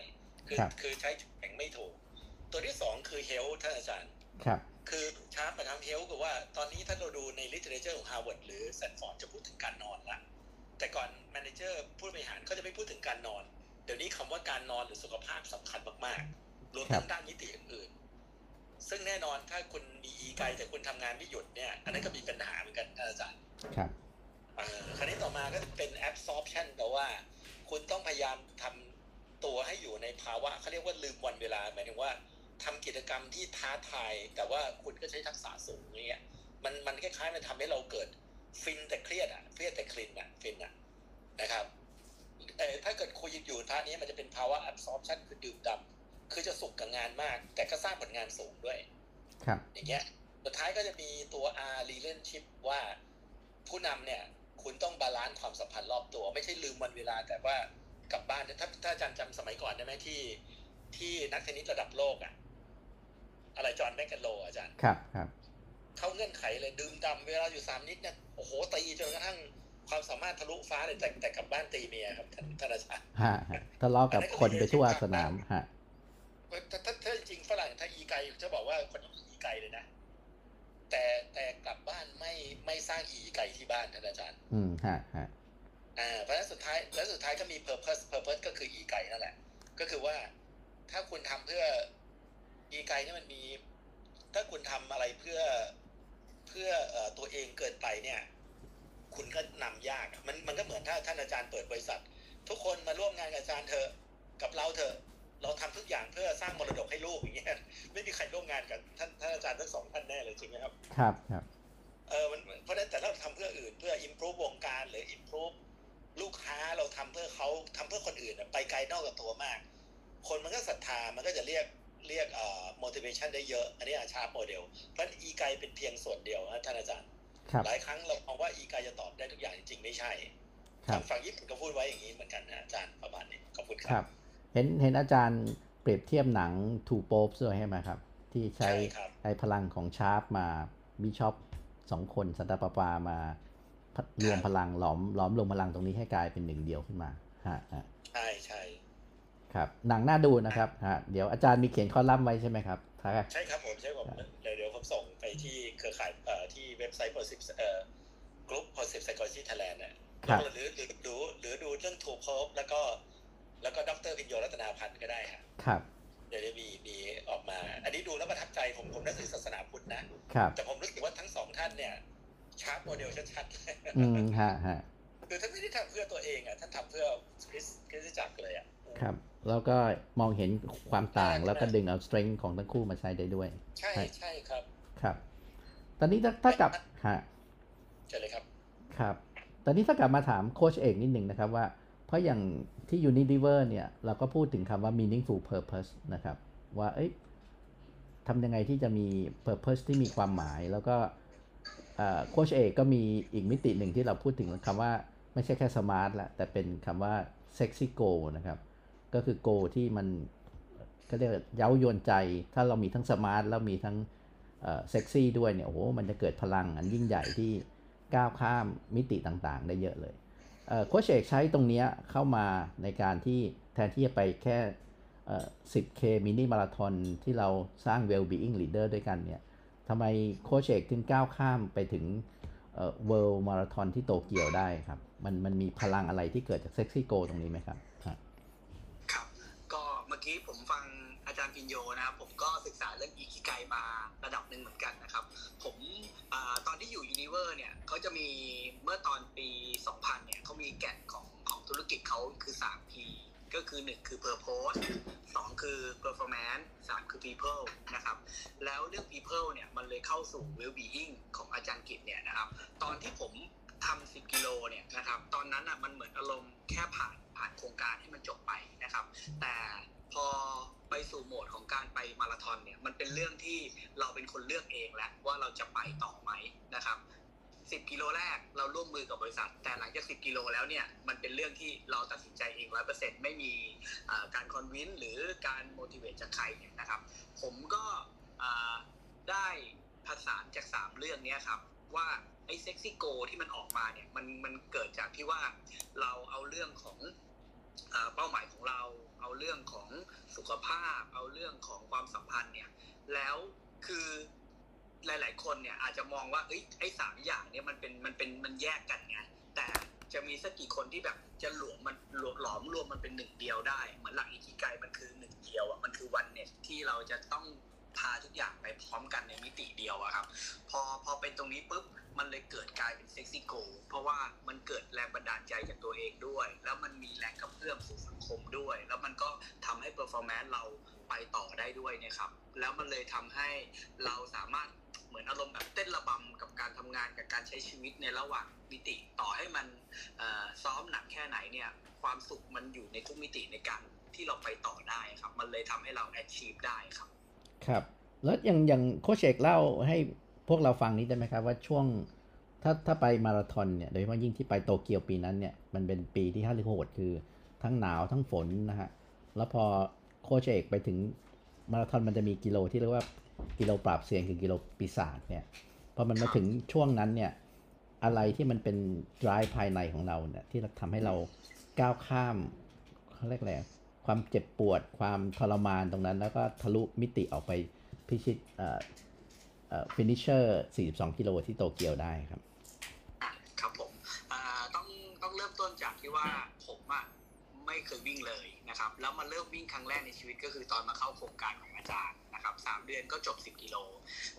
Speaker 2: คือ
Speaker 1: ครับ
Speaker 2: คือใช้จุดแข็งไม่ถูก ตัวที่สองคือเฮลท่านอาจารย์
Speaker 1: ครับ
Speaker 2: คือชาร์ปมาทำเฮลคือว่าตอนนี้ถ้าเราดูใน literature ของ Harvard หรือ Stanford จะพูดถึงการนอนละแต่ก่อน manager ผู้บริหารเขาจะไม่พูดถึงการนอน เดี๋ยวนี้คำว่าการนอนหรือสุขภาพสำคัญมากๆ รวมทั้งด้านนิติอื่นๆซึ่งแน่นอนถ้าคุณมีอีไกแต่คุณทำงานไม่หยุดเนี่ย อันนั้นก็มีปัญหาเหมือนกันท่านอาจารย์
Speaker 1: ครับ
Speaker 2: เอ่อคราวนี้ต่อมาก็เป็น absorption แปลว่า คุณต้องพยายามทำตัวให้อยู่ในภาวะเขาเรียกว่าลืมวันเวลาหมายถึงว่าทำกิจกรรมที่ท้าทาย แต่ว่าคุณก็ใช้ทักษะสูงอย่างเงี้ยมันมันคล้ายๆมันทำให้เราเกิดฟินแต่เครียดอะเครียดแต่คลินอะฟินอะนะครับเออถ้าเกิดคุยอยู่ท่านี้มันจะเป็นภาวะ absorption คือดื่มดำคือจะสุขกับงานมาก แต่ก็สร้างผลงานสูงด้วย
Speaker 1: ครับ
Speaker 2: อย่างเงี้ยสุดท้ายก็จะมีตัว R relationship ว่าผู้นำเนี่ย คุณต้องบาลานซ์ความสัมพันธ์รอบตัว ไม่ใช่ลืมวันเวลา แต่ว่ากลับบ้านถ้าถ้าอาจารย์จำสมัยก่อนได้ไหมที่ ที่นักเทนนิสระดับโลกอะอะไรจอห์นแมคกันโลอาจารย์
Speaker 1: ครับครับ
Speaker 2: เขาเงื่อนไขเลยดื่มดำเวลาอยู่สามนิดเนี่ยโอ้โหตีจนกระทั่งความสามารถทะลุฟ้าเลยแต่แต่กลับบ้านตีเมียครับท่านท่านอาจารย์
Speaker 1: ฮะฮะทะเลาะกับคนไปทั่วสนามฮะ
Speaker 2: ถ้าถ้าถ้าจริงๆฝรั่งถ้าอีไกลจะบอกว่าคนนี้อีไกลเลยนะ แต่แต่กลับบ้านไม่ไม่สร้างอีไกลที่บ้านท่านอาจารย์
Speaker 1: อืมฮะฮะ
Speaker 2: อ่าเพราะฉะนั้นสุดท้ายแล้วสุดท้ายก็มี purpose purpose ก็คืออีไกนั่นแหละ ก็คือว่าถ้าคุณทำเพื่ออีไกนี่มันมี ถ้าคุณทำอะไรเพื่อเพื่อเอ่อตัวเองเกินไปเนี่ย คุณก็นำยากอะมันมันก็เหมือนถ้าท่านอาจารย์เปิดบริษัท ทุกคนมาร่วมงานกับอาจารย์เถอะกับเราเถอะ เราทำทุกอย่างเพื่อสร้างมรดกให้ลูกอย่างเงี้ยไม่มีใครร่วมงานกับท่านท่านอาจารย์ทั้งสองท่านแน่เลยจริงไหมครับ
Speaker 1: ครับครับ
Speaker 2: เออมันเพราะฉะนั้นแต่เราทำเพื่ออื่นเพื่อ improve วงการหรือ improve ลูกค้าเราทำเพื่อเขาทำเพื่อคนอื่นอะไปไกลนอกจากตัวมาก คนมันก็ศรัทธามันก็จะเรียกเรียกเอ่อ motivation ได้เยอะ อันนี้อาชาร์โมเดลเพราะฉะนั้นอีไกเป็นเพียงส่วนเดียวนะท่านอาจารย์
Speaker 1: ครับ
Speaker 2: หลายครั้งเรามองว่าอีไกจะตอบได้ทุกอย่างจริงๆไม่ใช่
Speaker 1: ครับ
Speaker 2: ทางฝั่งญี่ปุ่นก็พูดไว้อย่างนี้เหมือนกันนะอาจารย์ประมาณนี้ขอบคุณค
Speaker 1: ครั
Speaker 2: รับบ
Speaker 1: เห็นเห็นอาจารย์เปรียบเทียบหนังทูโป๊ปด้วยใช่ไหมครับ ที่ใช้
Speaker 2: ใช่ครับ
Speaker 1: ใช้พลังของชาร์ปมาบิชอปสองคนสันตะปาปามาพะรวมพลังหลอมหลอมรวมพลังตรงนี้ให้กลายเป็นหนึ่งเดียวขึ้นมาฮะฮะ
Speaker 2: ใช่ใช่
Speaker 1: ครับหนังน่าดูนะครับฮะเดี๋ยวอาจารย์มีเขียนคอลัมน์ไว้ใช่ไหมครับถ้า
Speaker 2: ใช่ครับผมใช่ผมเดี๋ยวเดี๋ยวผมส่งไปที่เครือข่ายเอ่อที่เว็บไซต์ positive เอ่อกลุ่ม positive psychology Thailand เนี่ย
Speaker 1: ครับ
Speaker 2: หรือหรือดูหรือดูเรื่องทูโพบแล้วก็ แล้วก็ดรพิญโยรัตนาพันธ์ก็ได้ฮะ
Speaker 1: ครับ
Speaker 2: เดี๋ยวจะมีมีออกมา อันนี้ดูแล้วประทับใจผมผมนับถือศาสนาพุทธนะ
Speaker 1: ครับ
Speaker 2: แต่ผมรู้สึกว่าทั้งสองท่านเนี่ยชาร์ปโมเดลชัด
Speaker 1: อืมฮะฮะ
Speaker 2: ๆคือท่านไม่ได้ทำเพื่อตัวเองอะท่านทำเพื่อคริสคริสตจักรเลยอะ
Speaker 1: ครับ แล้วก็มองเห็นความต่างแล้วก็ดึงเอา strength ของทั้งคู่มาใช้ได้ด้วย
Speaker 2: ใช่ใช่ครับ
Speaker 1: ครับ ตอนนี้ถ้าถ้ากลับฮะ
Speaker 2: เชิญเลยครับ
Speaker 1: ครับ ตอนนี้ถ้ากลับมาถามโค้ชเอกนิดหนึ่งนะครับว่า เพราะอย่างที่ Unilever เนี่ยเราก็พูดถึงคำว่า meaningful purpose นะครับ ว่าเอ้ยทำยังไงที่จะมี purpose ที่มีความหมาย แล้วก็โค้ชเอกก็มีอีกมิติหนึ่งที่เราพูดถึงคำว่าไม่ใช่แค่ smart ละแต่เป็นคำว่า sexy goal นะครับ ก็คือ goal ที่มันก็เรียกเย้ายวนใจ ถ้าเรามีทั้ง smart แล้วมีทั้งเซ็กซี่ด้วยเนี่ยโอ้โหมันจะเกิดพลังอันยิ่งใหญ่ที่ก้าวข้ามมิติต่างๆ ได้เยอะเลย โค้ชเอกใช้ตรงนี้เข้ามาในการที่แทนที่จะไปแค่ 10K มินิมาราทอนที่เราสร้าง well-being leader ด้วยกันเนี่ยทำไมโค้ชเอกถึงก้าวข้ามไปถึงเอ่อ world marathon ที่โตเกียวได้ครับ มันมันมีพลังอะไรที่เกิดจาก sexy goal ตรงนี้ไหมครับ
Speaker 3: ครับ ก็เมื่อกี้ผมฟัง อาจารย์พินโยนะครับผมก็ศึกษาเรื่องอีคิไกมาระดับหนึ่งเหมือนกันนะครับ ผมอตอนที่อยู่ยูนิเวอร์เนี่ยเขาจะมีเมื่อตอนปี 2000 เนี่ยเขามีแก่นของของธุรกิจเขาคือ 3P ก็คือ 1 คือ Purpose 2 คือ Performance 3 คือ People นะครับ แล้วเรื่อง People เนี่ยมันเลยเข้าสู่ Well-being ของอาจารย์กิจเนี่ยนะครับ ตอนที่ผมทำ10 กิโลเนี่ยนะครับ ตอนนั้นอะมันเหมือนอารมณ์แค่ผ่านผ่านโครงการให้มันจบไปนะครับ แต่ พอไปสู่โหมดของการไปมาราธอนเนี่ยมันเป็นเรื่องที่เราเป็นคนเลือกเองแล้วว่าเราจะไปต่อไหมนะครับ10กิโลแรกเราร่วมมือกับบริษัท แต่หลังจาก10กิโลแล้วเนี่ยมันเป็นเรื่องที่เราตัดสินใจเองร้อยเปอร์เซ็นต์ไม่มีการคอนวินหรือการโมดิเวตจากใครเนี่ยนะครับ ผมก็ได้ผสานจาก3เรื่องนี้ครับ ว่าไอ้เซ็กซี่โกที่มันออกมาเนี่ยมันมันเกิดจากที่ว่าเราเอาเรื่องของอเป้าหมายของเรา เอาเรื่องของสุขภาพ เอาเรื่องของความสัมพันธ์เนี่ย แล้วคือหลาย ๆ คนเนี่ยอาจจะมองว่าเอ้ยไอ้สามอย่างเนี่ยมันเป็นมันเป็นมันแยกกันไงแต่จะมีสักกี่คนที่แบบจะหลวมมันหลวมหลอมรวมมันเป็นหนึ่งเดียวได้เหมือนหลักอิทิไกมันคือหนึ่งเดียวอะมันคือวันเน็ตที่เราจะต้อง พาทุกอย่างไปพร้อมกันในมิติเดียวอะครับ พอพอเป็นตรงนี้ปุ๊บมันเลยเกิดกลายเป็น sexy goal เพราะว่ามันเกิดแรงบันดาลใจจากตัวเองด้วย แล้วมันมีแรงกระเพื่อมสู่สังคมด้วย แล้วมันก็ทำให้ performance เราไปต่อได้ด้วยเนี่ยครับ แล้วมันเลยทำให้เราสามารถเหมือนอารมณ์แบบเต้นระบำกับการทำงานกับการใช้ชีวิตในระหว่างมิติต่อให้มันซ้อมหนักแค่ไหนเนี่ยความสุขมันอยู่ในทุกมิติในการที่เราไปต่อได้ครับ มันเลยทำให้เรา achieve ได้ครับ
Speaker 1: ครับ แล้วอย่างอย่างโคชเอกเล่าให้พวกเราฟังนิดได้ไหมครับ ว่าช่วงถ้าถ้าไปมาราธอนเนี่ยโดยเฉพาะยิ่งที่ไปโตเกียวปีนั้นเนี่ยมันเป็นปีที่ฮาริโหดคือทั้งหนาวทั้งฝนนะฮะแล้วพอโคชเอกไปถึงมาราธอนมันจะมีกิโลที่เรียกว่ากิโลปราบเซียนคือกิโลปีศาจเนี่ยพอมันมาถึงช่วงนั้นเนี่ยอะไรที่มันเป็น drive ภายในของเราเนี่ยที่ทำให้เราก้าวข้ามเขาเรียกอะไร ความเจ็บปวด ความทรมานตรงนั้น แล้วก็ทะลุมิติออกไปพิชิตเอ่อ finisher 42กิโลที่โตเกียวได้ครับ
Speaker 3: ครับผมต้องต้องเริ่มต้นจากที่ว่าผมอะ ไม่เคยวิ่งเลยนะครับ แล้วมาเริ่มวิ่งครั้งแรกในชีวิตก็คือตอนมาเข้าโครงการของอาจารย์นะครับสามเดือนก็จบ 10 กิโล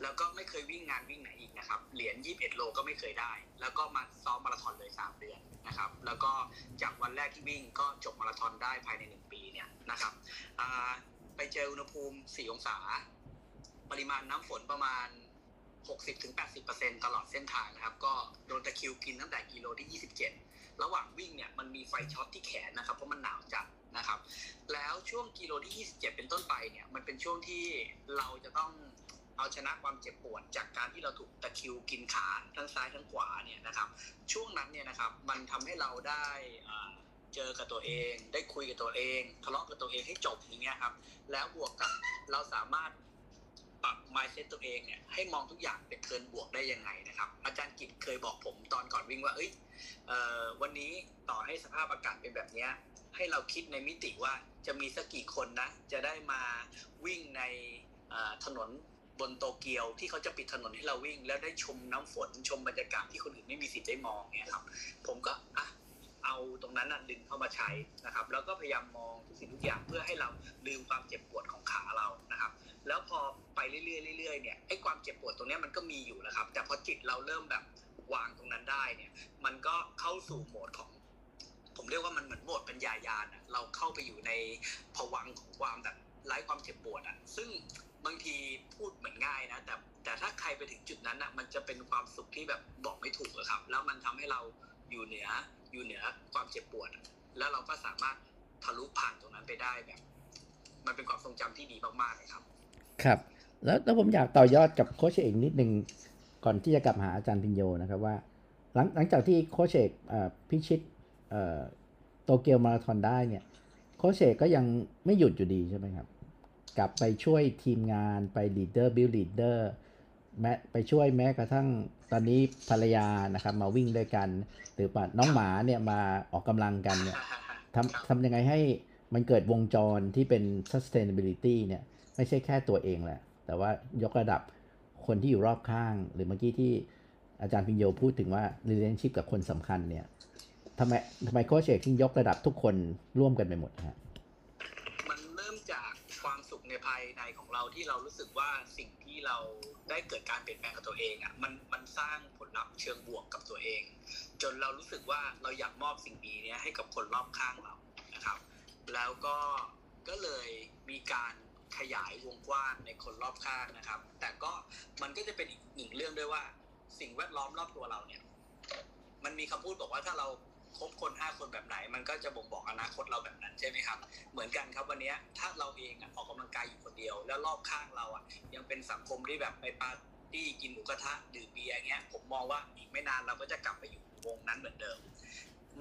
Speaker 3: แล้วก็ไม่เคยวิ่งงานวิ่งไหนอีกนะครับ เหรียญ 21 โลก็ไม่เคยได้ แล้วก็มาซ้อมมาราธอนเลย 3 เดือนนะครับ แล้วก็จากวันแรกที่วิ่งก็จบมาราธอนได้ภายใน 1 ปีเนี่ยนะครับไปเจออุณหภูมิ 4 องศา ปริมาณน้ำฝนประมาณ60-80%ตลอดเส้นทางนะครับ ก็โดนตะคิวกินตั้งแต่กิโลที่ 27 ระหว่างวิ่งเนี่ยมันมีไฟช็อตที่แขนนะครับเพราะมันหนาวจัดนะครับ แล้วช่วงกิโลที่ 27 เป็นต้นไปเนี่ยมันเป็นช่วงที่เราจะต้องเอาชนะความเจ็บปวด จากการที่เราถูกตะคิวกินขาทั้งซ้ายทั้งขวาเนี่ยนะครับช่วงนั้นเนี่ยนะครับมันทำให้เราได้เจอกับตัวเอง ได้คุยกับตัวเองทะเลาะกับตัวเองให้จบอย่างเงี้ยครับแล้วบวกกับเราสามารถ ปรับ mindset ตัวเองเนี่ยให้มองทุกอย่างเป็นเทิร์นบวกได้ยังไงนะครับ อาจารย์กิจเคยบอกผมตอนก่อนวิ่งว่า เอ้ยออวันนี้ต่อให้สภาพอากาศเป็นแบบเนี้ยให้เราคิดในมิติว่าจะมีสักกี่คนนะ จะได้มาวิ่งในถนนบนโตเกียวที่เขาจะปิดถนนให้เราวิ่ง แล้วได้ชมน้ำฝนชมบรรยากาศที่คนอื่นไม่มีสิทธิ์ได้มองเนี่ยครับ ผมก็อะ เอาตรงนั้นน่ะดึงเข้ามาใช้นะครับ แล้วก็พยายามมองทุกสิ่งทุกอย่างเพื่อให้เราลืมความเจ็บปวดของขาเรานะครับ แล้วพอไปเรื่อยๆเรื่อยๆเนี่ยไอ้ความเจ็บปวดตรงนี้มันก็มีอยู่นะครับ แต่พอจิตเราเริ่มแบบวางตรงนั้นได้เนี่ย มันก็เข้าสู่โหมดของผมเรียกว่ามันเหมือนโหมดปัญญายาณเราเข้าไปอยู่ในภวังของความแบบไร้ความเจ็บปวดอะ ซึ่งบางทีพูดเหมือนง่ายนะ แต่แต่ถ้าใครไปถึงจุดนั้นอะ มันจะเป็นความสุขที่แบบบอกไม่ถูกอะครับ แล้วมันทำให้เราอยู่เหนือ อยู่เหนือความเจ็บปวด แล้วเราก็สามารถทะลุผ่านตรงนั้นไปได้แบบ มันเป็นความทรงจำที่ดีมากๆเลยครับ
Speaker 1: ครับ แล้วแล้วผมอยากต่อยอดกับโคชเอกนิดนึงก่อนที่จะกลับหาอาจารย์พิญโยนะครับว่า หลังหลังจากที่โคชเอกเอ่อพิชิตโตเกียวมาราธอนได้เนี่ยโคชเอกก็ยังไม่หยุดอยู่ดีใช่ไหมครับ กลับไปช่วยทีมงานไป leader build leader แม้ไปช่วยแม้กระทั่ง ตอนนี้ภรรยานะครับ มาวิ่งด้วยกัน หรือว่าน้องหมาเนี่ยมาออกกำลังกันเนี่ยทำทำยังไงให้มันเกิดวงจรที่เป็น sustainability เนี่ย ไม่ใช่แค่ตัวเองแหละ แต่ว่ายกระดับคนที่อยู่รอบข้าง หรือเมื่อกี้ที่อาจารย์พิญโยพูดถึงว่า relationship กับคนสำคัญเนี่ยทำไมทำไมโค้ชเอกถึงยกระดับทุกคนร่วมกันไปหมดฮะ
Speaker 3: ในภายในของเราที่เรารู้สึกว่าสิ่งที่เราได้เกิดการเปลี่ยนแปลงกับตัวเองอะมันมันสร้างผลลัพธ์เชิงบวกกับตัวเอง จนเรารู้สึกว่าเราอยากมอบสิ่งดีเนี้ยให้กับคนรอบข้างเรานะครับ แล้วก็ก็เลยมีการขยายวงกว้างในคนรอบข้างนะครับ แต่ก็มันก็จะเป็นอีกหนึ่งเรื่องด้วยว่า สิ่งแวดล้อมรอบตัวเราเนี่ย มันมีคำพูดบอกว่าถ้าเรา คบคนห้าคนแบบไหน มันก็จะบ่งบอกอนาคตเราแบบนั้นใช่ไหมครับ เหมือนกันครับวันนี้ถ้าเราเองอออกกำลังกายอยู่คนเดียว แล้วรอบข้างเราอะยังเป็นสังคมที่แบบไปปาร์ตี้กินหมูกระทะดื่มเบียร์เงี้ยผมมองว่าอีกไม่นานเราก็จะกลับไปอยู่วงนั้นเหมือนเดิม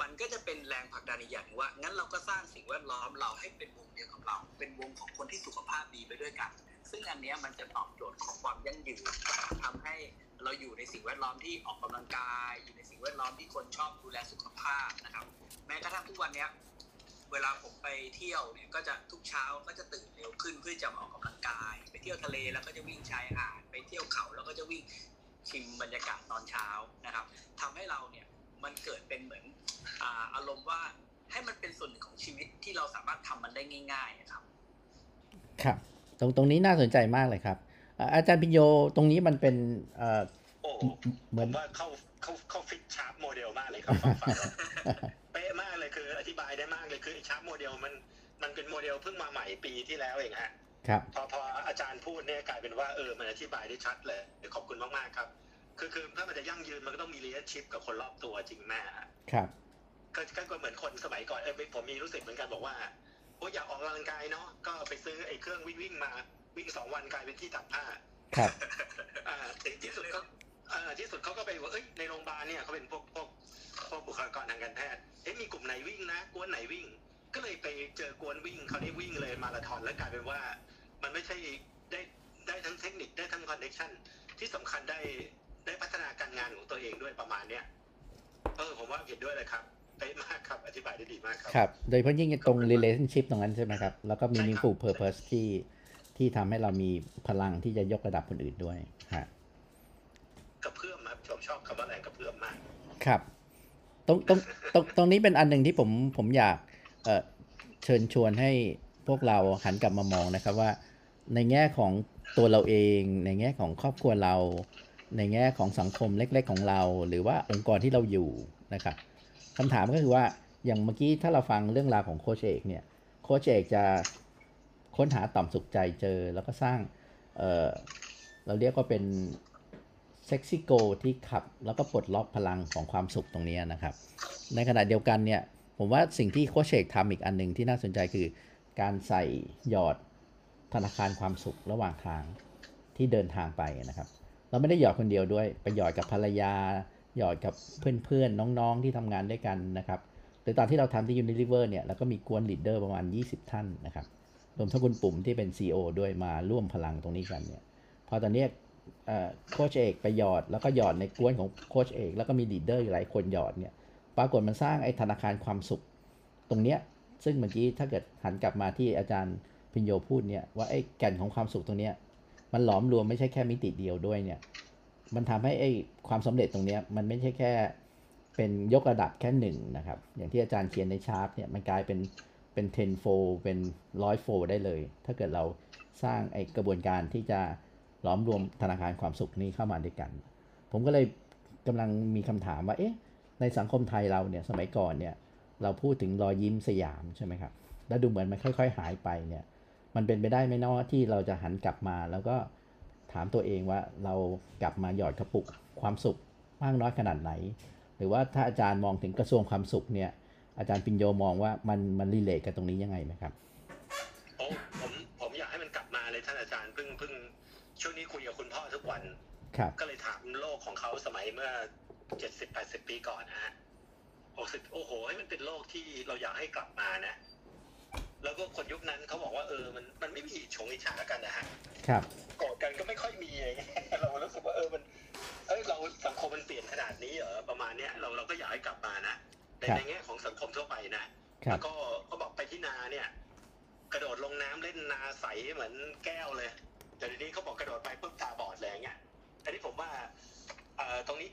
Speaker 3: มันก็จะเป็นแรงผลักดันอีกอย่างหนึ่งว่างั้นเราก็สร้างสิ่งแวดล้อมเราให้เป็นวงเดียวกับเรา เป็นวงของคนที่สุขภาพดีไปด้วยกัน ซึ่งอันเนี้ยมันจะตอบโจทย์ของความยั่งยืนทำให้เราอยู่ในสิ่งแวดล้อมที่ออกกำลังกาย อยู่ในสิ่งแวดล้อมที่คนชอบดูแลสุขภาพนะครับ แม้กระทั่งทุกวันเนี้ยเวลาผมไปเที่ยวเนี่ยก็จะทุกเช้าก็จะตื่นเร็วขึ้นเพื่อจะมาออกกำลังกาย ไปเที่ยวทะเลแล้วก็จะวิ่งชายหาดไปเที่ยวเขาแล้วก็จะวิ่งชิมบรรยากาศตอนเช้านะครับทำให้เราเนี่ยมันเกิดเป็นเหมือนอาอารมณ์ว่าให้มันเป็นส่วนหนึ่งของชีวิตที่เราสามารถทำมันได้ง่าย ๆ นะครับ
Speaker 1: ครับ ตรงตรงนี้น่าสนใจมากเลยครับอ่าอาจารย์พิญโยตรงนี้มันเป็นเอ่อ
Speaker 2: โอ้
Speaker 1: เหมือน
Speaker 2: ผมว่าเข้าเข้าเข้า fit SHARP model มากเลยครับฟังฟังแล้วเป๊ะมากเลยคืออธิบายได้มากเลยคือไอ้ SHARP model มันมันเป็นโมเดลเพิ่งมาใหม่ปีที่แล้วเองฮะ
Speaker 1: ครับ
Speaker 2: พอพออาจารย์พูดเนี่ยกลายเป็นว่าเออมันอธิบายได้ชัดเลยขอบคุณมากๆครับคือคือถ้ามันจะยั่งยืนมันก็ต้องมี relationship กับคนรอบตัวจริงแม่ฮะ
Speaker 1: ครับ
Speaker 2: ก็ก็ก็เหมือนคนสมัยก่อนเออผมมีรู้สึกเหมือนกันบอกว่า โอ้ยอยากออกกำลังกายเนาะก็ไปซื้อไอ้เครื่องวิ่งวิ่งมา วิ่งสองวันกลายเป็นที่ตักผ้า
Speaker 1: ครับ
Speaker 2: อ่าแต่ที่สุดก็อ่าที่สุดเขาก็ไปว่าเอ้ยในโรงพยาบาลเนี่ยเขาเป็นพวกพวกพวกบุคลากรทางการแพทย์เอ๊ะมีกลุ่มไหนวิ่งนะกวนไหนวิ่ง ก็เลยไปเจอกวนวิ่งเขาได้วิ่งเลยมาราธอนแล้วกลายเป็นว่า มันไม่ใช่ได้ได้ทั้งเทคนิคได้ทั้งคอนเนคชั่นที่สำคัญได้ได้พัฒนาการงานของตัวเองด้วยประมาณเนี้ยเออผมว่าเห็นด้วยเลยครับ เป๊ะมากครับ อธิบายได้ดีมากครับ
Speaker 1: ครับ โดยเฉพาะยิ่งตรง relationship ตรงนั้นใช่ไหมครับ แล้วก็ meaningful purpose ที่ที่ทำให้เรามีพลังที่จะยกระดับคนอื่นด้วยฮะ
Speaker 2: กระเพื่อมครับผมชอบคำว่าแรงกระเพื่อมมาก
Speaker 1: ครับ ตรงตรงตรงตรงนี้เป็นอันหนึ่งที่ผมผมอยากเอ่อเชิญชวนให้พวกเราหันกลับมามองนะครับว่า ในแง่ของตัวเราเอง ในแง่ของครอบครัวเรา ในแง่ของสังคมเล็ก ๆ ของเรา หรือว่าองค์กรที่เราอยู่นะครับ คำถามก็คือว่าอย่างเมื่อกี้ถ้าเราฟังเรื่องราวของโคชเอกเนี่ยโคชเอกจะค้นหาต่อมสุขใจเจอ แล้วก็สร้างเออเราเรียกว่าเป็น sexy goal ที่ขับ แล้วก็ปลดล็อกพลังของความสุขตรงนี้นะครับ ในขณะเดียวกันเนี่ยผมว่าสิ่งที่โค้ชเอกทำอีกอันหนึ่งที่น่าสนใจคือ การใส่หยอดธนาคารความสุขระหว่างทางที่เดินทางไปนะครับ เราไม่ได้หยอดคนเดียวด้วยไปหยอดกับภรรยา หยอดกับเพื่อนๆ น้องๆ ที่ทำงานด้วยกันนะครับหรือตอนที่เราทำที่ Unilever เนี่ยเราก็มีก๊วน leader ประมาณ 20 ท่านนะครับ รวมทั้งคุณปุ่มที่เป็น CEO ด้วยมาร่วมพลังตรงนี้กันเนี่ย พอตอนนี้โค้ชเอกไปหยอดแล้วก็หยอดในก๊วนของโค้ชเอกแล้วก็มี leader อยู่หลายคนหยอดเนี่ย ปรากฏมันสร้างไอ้ธนาคารความสุข ตรงเนี้ย ซึ่งเมื่อกี้ถ้าเกิดหันกลับมาที่อาจารย์พิญโยพูดเนี่ยว่าไอ้แก่นของความสุขตรงเนี้ยมันหลอมรวมไม่ใช่แค่มิติเดียวด้วยเนี่ย มันทำให้ไอ้ความสำเร็จตรงเนี้ยมันไม่ใช่แค่เป็นยกระดับแค่หนึ่งนะครับ อย่างที่อาจารย์เขียนในชาร์ตเนี่ยมันกลายเป็นเป็น10โฟเป็นร้อยโฟได้เลย ถ้าเกิดเราสร้างไอ้กระบวนการที่จะล้อมรวมธนาคารความสุขนี้เข้ามาด้วยกัน ผมก็เลยกำลังมีคำถามว่าเอ๊ะในสังคมไทยเราเนี่ยสมัยก่อนเนี่ยเราพูดถึงรอยยิ้มสยามใช่ไหมครับแล้วดูเหมือนมันค่อย ๆ หายไปเนี่ยมันเป็นไปได้ไหมเนาะที่เราจะหันกลับมาแล้วก็ามตัวเองว่าเรากลับมาหยอดกระปุกความสุขมากน้อยขนาดไหน หรือว่าถ้าอาจารย์มองถึงกระทรวงความสุขเนี่ยอาจารย์ปิญโยมองว่ามันมันรีเลทกันตรงนี้ยังไงไหมครับ
Speaker 2: โอ้ผมผมอยากให้มันกลับมาเลยท่านอาจารย์เพิ่งเพิ่งช่วงนี้คุยกับคุณพ่อทุกวัน
Speaker 1: ครับ
Speaker 2: ก็เลยถามโลกของเขาสมัยเมื่อเจ็ดสิบแปดสิบปีก่อนนะฮะหกสิบโอ้โหให้มันเป็นโลกที่เราอยากให้กลับมานะ แล้วก็คนยุคนั้นเขาบอกว่าเออมันมันไม่มีชงอิจฉากันนะฮะ
Speaker 1: ครับ
Speaker 2: โกรธกันก็ไม่ค่อยมีอะไรเงี้ยเรารู้สึกว่าเออมันเอ้ยเราสังคมมันเปลี่ยนขนาดนี้เหรอประมาณเนี้ยเราเราก็อยากให้กลับมานะใน
Speaker 1: ครับ
Speaker 2: ในแง่ของสังคมทั่วไปนะ
Speaker 1: ครั
Speaker 2: แล้
Speaker 1: บ
Speaker 2: วก็เขาบอกไปที่นาเนี่ย กระโดดลงน้ำเล่นนาใสเหมือนแก้วเลย แต่ทีนี้เขาบอกกระโดดไปปุ๊บตาบอดเลยอย่างเงี้ยอันนี้ผมว่าเอ่อตรงนี้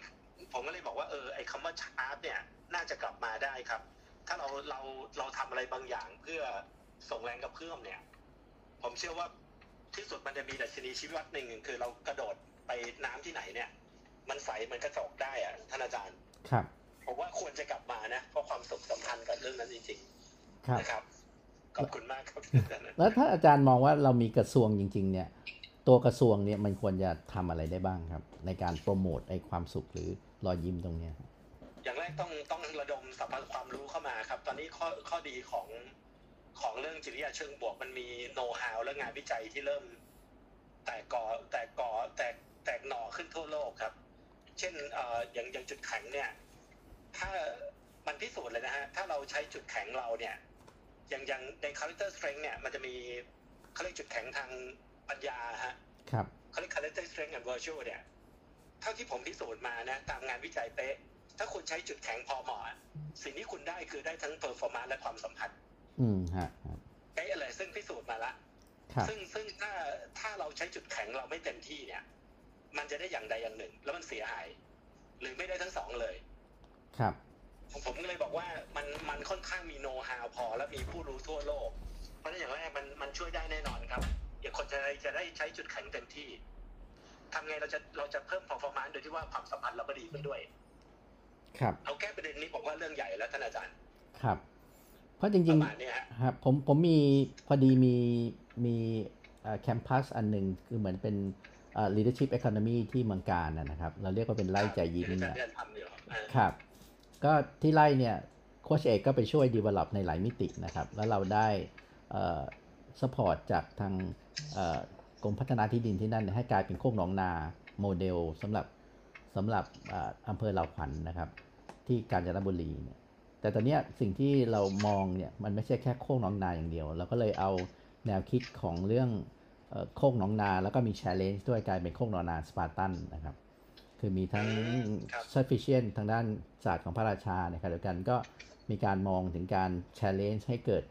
Speaker 2: ผมก็เลยบอกว่าเออไอ้คำว่าชาร์จเนี่ย น่าจะกลับมาได้ครับ ถ้าเราเราเราทำอะไรบางอย่างเพื่อส่งแรงกระเพื่อมเนี่ย ผมเชื่อว่าที่สุดมันจะมีดัชนีชีวัดหนึ่งคือเรากระโดดไปน้ำที่ไหนเนี่ย มันใสเหมันกระจกได้อะท่านอาจารย์
Speaker 1: ครับ
Speaker 2: ผมว่าควรจะกลับมานะเพราะความสุขสัมพันธ์กับเรื่องนั้นจริง
Speaker 1: ครับ
Speaker 2: ๆนะครับขอบคุณมากครับ
Speaker 1: แล้วถ้าอาจารย์มองว่าเรามีกระทรวงจริง ๆ เนี่ย ตัวกระทรวงเนี่ยมันควรจะทำอะไรได้บ้างครับ ในการโปรโมทไอ้ความสุขหรือรอยยิ้มตรงเนี้ยครับ
Speaker 2: อย่างแรกต้องต้องระดมสรรพความรู้เข้ามาครับ ตอนนี้ข้อข้อดีของของเรื่องจิตวิทยาเชิงบวกมันมีโน้ตฮาวและงานวิจัยที่เริ่ม แตกกอแตกกอแตกแตกหน่อขึ้นทั่วโลกครับ เช่นเอ่ออย่างอย่างจุดแข็งเนี่ย ถ้ามันพิสูจน์เลยนะฮะ ถ้าเราใช้จุดแข็งเราเนี่ย อย่างอย่างใน character strength เนี่ย มันจะมีเขาเรียกจุดแข็งทางปัญญาฮะ
Speaker 1: ครับ
Speaker 2: เขาเรียก character strength and virtue เนี่ย เท่าที่ผมพิสูจน์มานะ ตามงานวิจัยเป๊ะ ถ้าคุณใช้จุดแข็งพอเหมาะสิ่งที่คุณได้คือได้ทั้ง performance และความสัมพันธ์
Speaker 1: อืมฮะครับ
Speaker 2: เป๊ะเลยซึ่งพิสูจน์มาละ
Speaker 1: ครับ
Speaker 2: ซึ่งซึ่งถ้าถ้าเราใช้จุดแข็งเราไม่เต็มที่เนี่ย มันจะได้อย่างใดอย่างหนึ่ง แล้วมันเสียหาย หรือไม่ได้ทั้งสองเลย
Speaker 1: ครับ
Speaker 2: ผมผมก็เลยบอกว่ามันมันค่อนข้างมีโน้ตฮาวพอ และมีผู้รู้ทั่วโลก เพราะฉะนั้นอย่างแรกมันมันช่วยได้แน่นอนครับอย่างคนจะได้จะได้ใช้จุดแข็งเต็มที่ทำไงเราจะเราจะเพิ่ม performance โดยที่ว่าความสัมพันธ์เราก็ดีขึ้นด้วย
Speaker 1: ครับ
Speaker 2: เอาแก้ประเด็นนี้บอกว่าเรื่องใหญ่แล้วท่านอาจารย์
Speaker 1: ครับ เพราะจ
Speaker 2: ป
Speaker 1: ริง
Speaker 2: ระมาณเนี้ยฮะ
Speaker 1: ๆครับผมผมมีพอดีมีมีแคมปัสอันหนึ่งคือเหมือนเป็นเอ่อ leadership economy ที่เมืองการนะนะครับ เราเรียกว่าเป็นไล่ใจยิ้ม
Speaker 2: ที่
Speaker 1: เนี่ย
Speaker 2: อาจารย์ทำอยู่เออ
Speaker 1: ครับ ก็ที่ไล่เนี่ยโคชเอกก็ไปช่วย develop ในหลายมิตินะครับ แล้วเราได้เอ่อ support จากทางเอ่อกรมพัฒนาที่ดินที่นั่นเนี่ยให้กลายเป็นโคกหนองนาโมเดลสำหรับสำหรับเอ่ออำเภอเหล่าขวัญนะครับ ที่กาญจนบุรีเนี่ยแต่ตอนเนี้ยสิ่งที่เรามองเนี่ยมันไม่ใช่แค่โคกหนองนาอย่างเดียว เราก็เลยเอาแนวคิดของเรื่องเอ่อโคกหนองนาแล้วก็มี challenge ด้วยกลายเป็นโคกหนองนาสปาร์ตันนะครับคือมีทั้ง
Speaker 2: ครับ
Speaker 1: sufficient ทางด้านศาสตร์ของพระราชาในขณะเดียวกันก็มีการมองถึงการ challenge ให้เกิด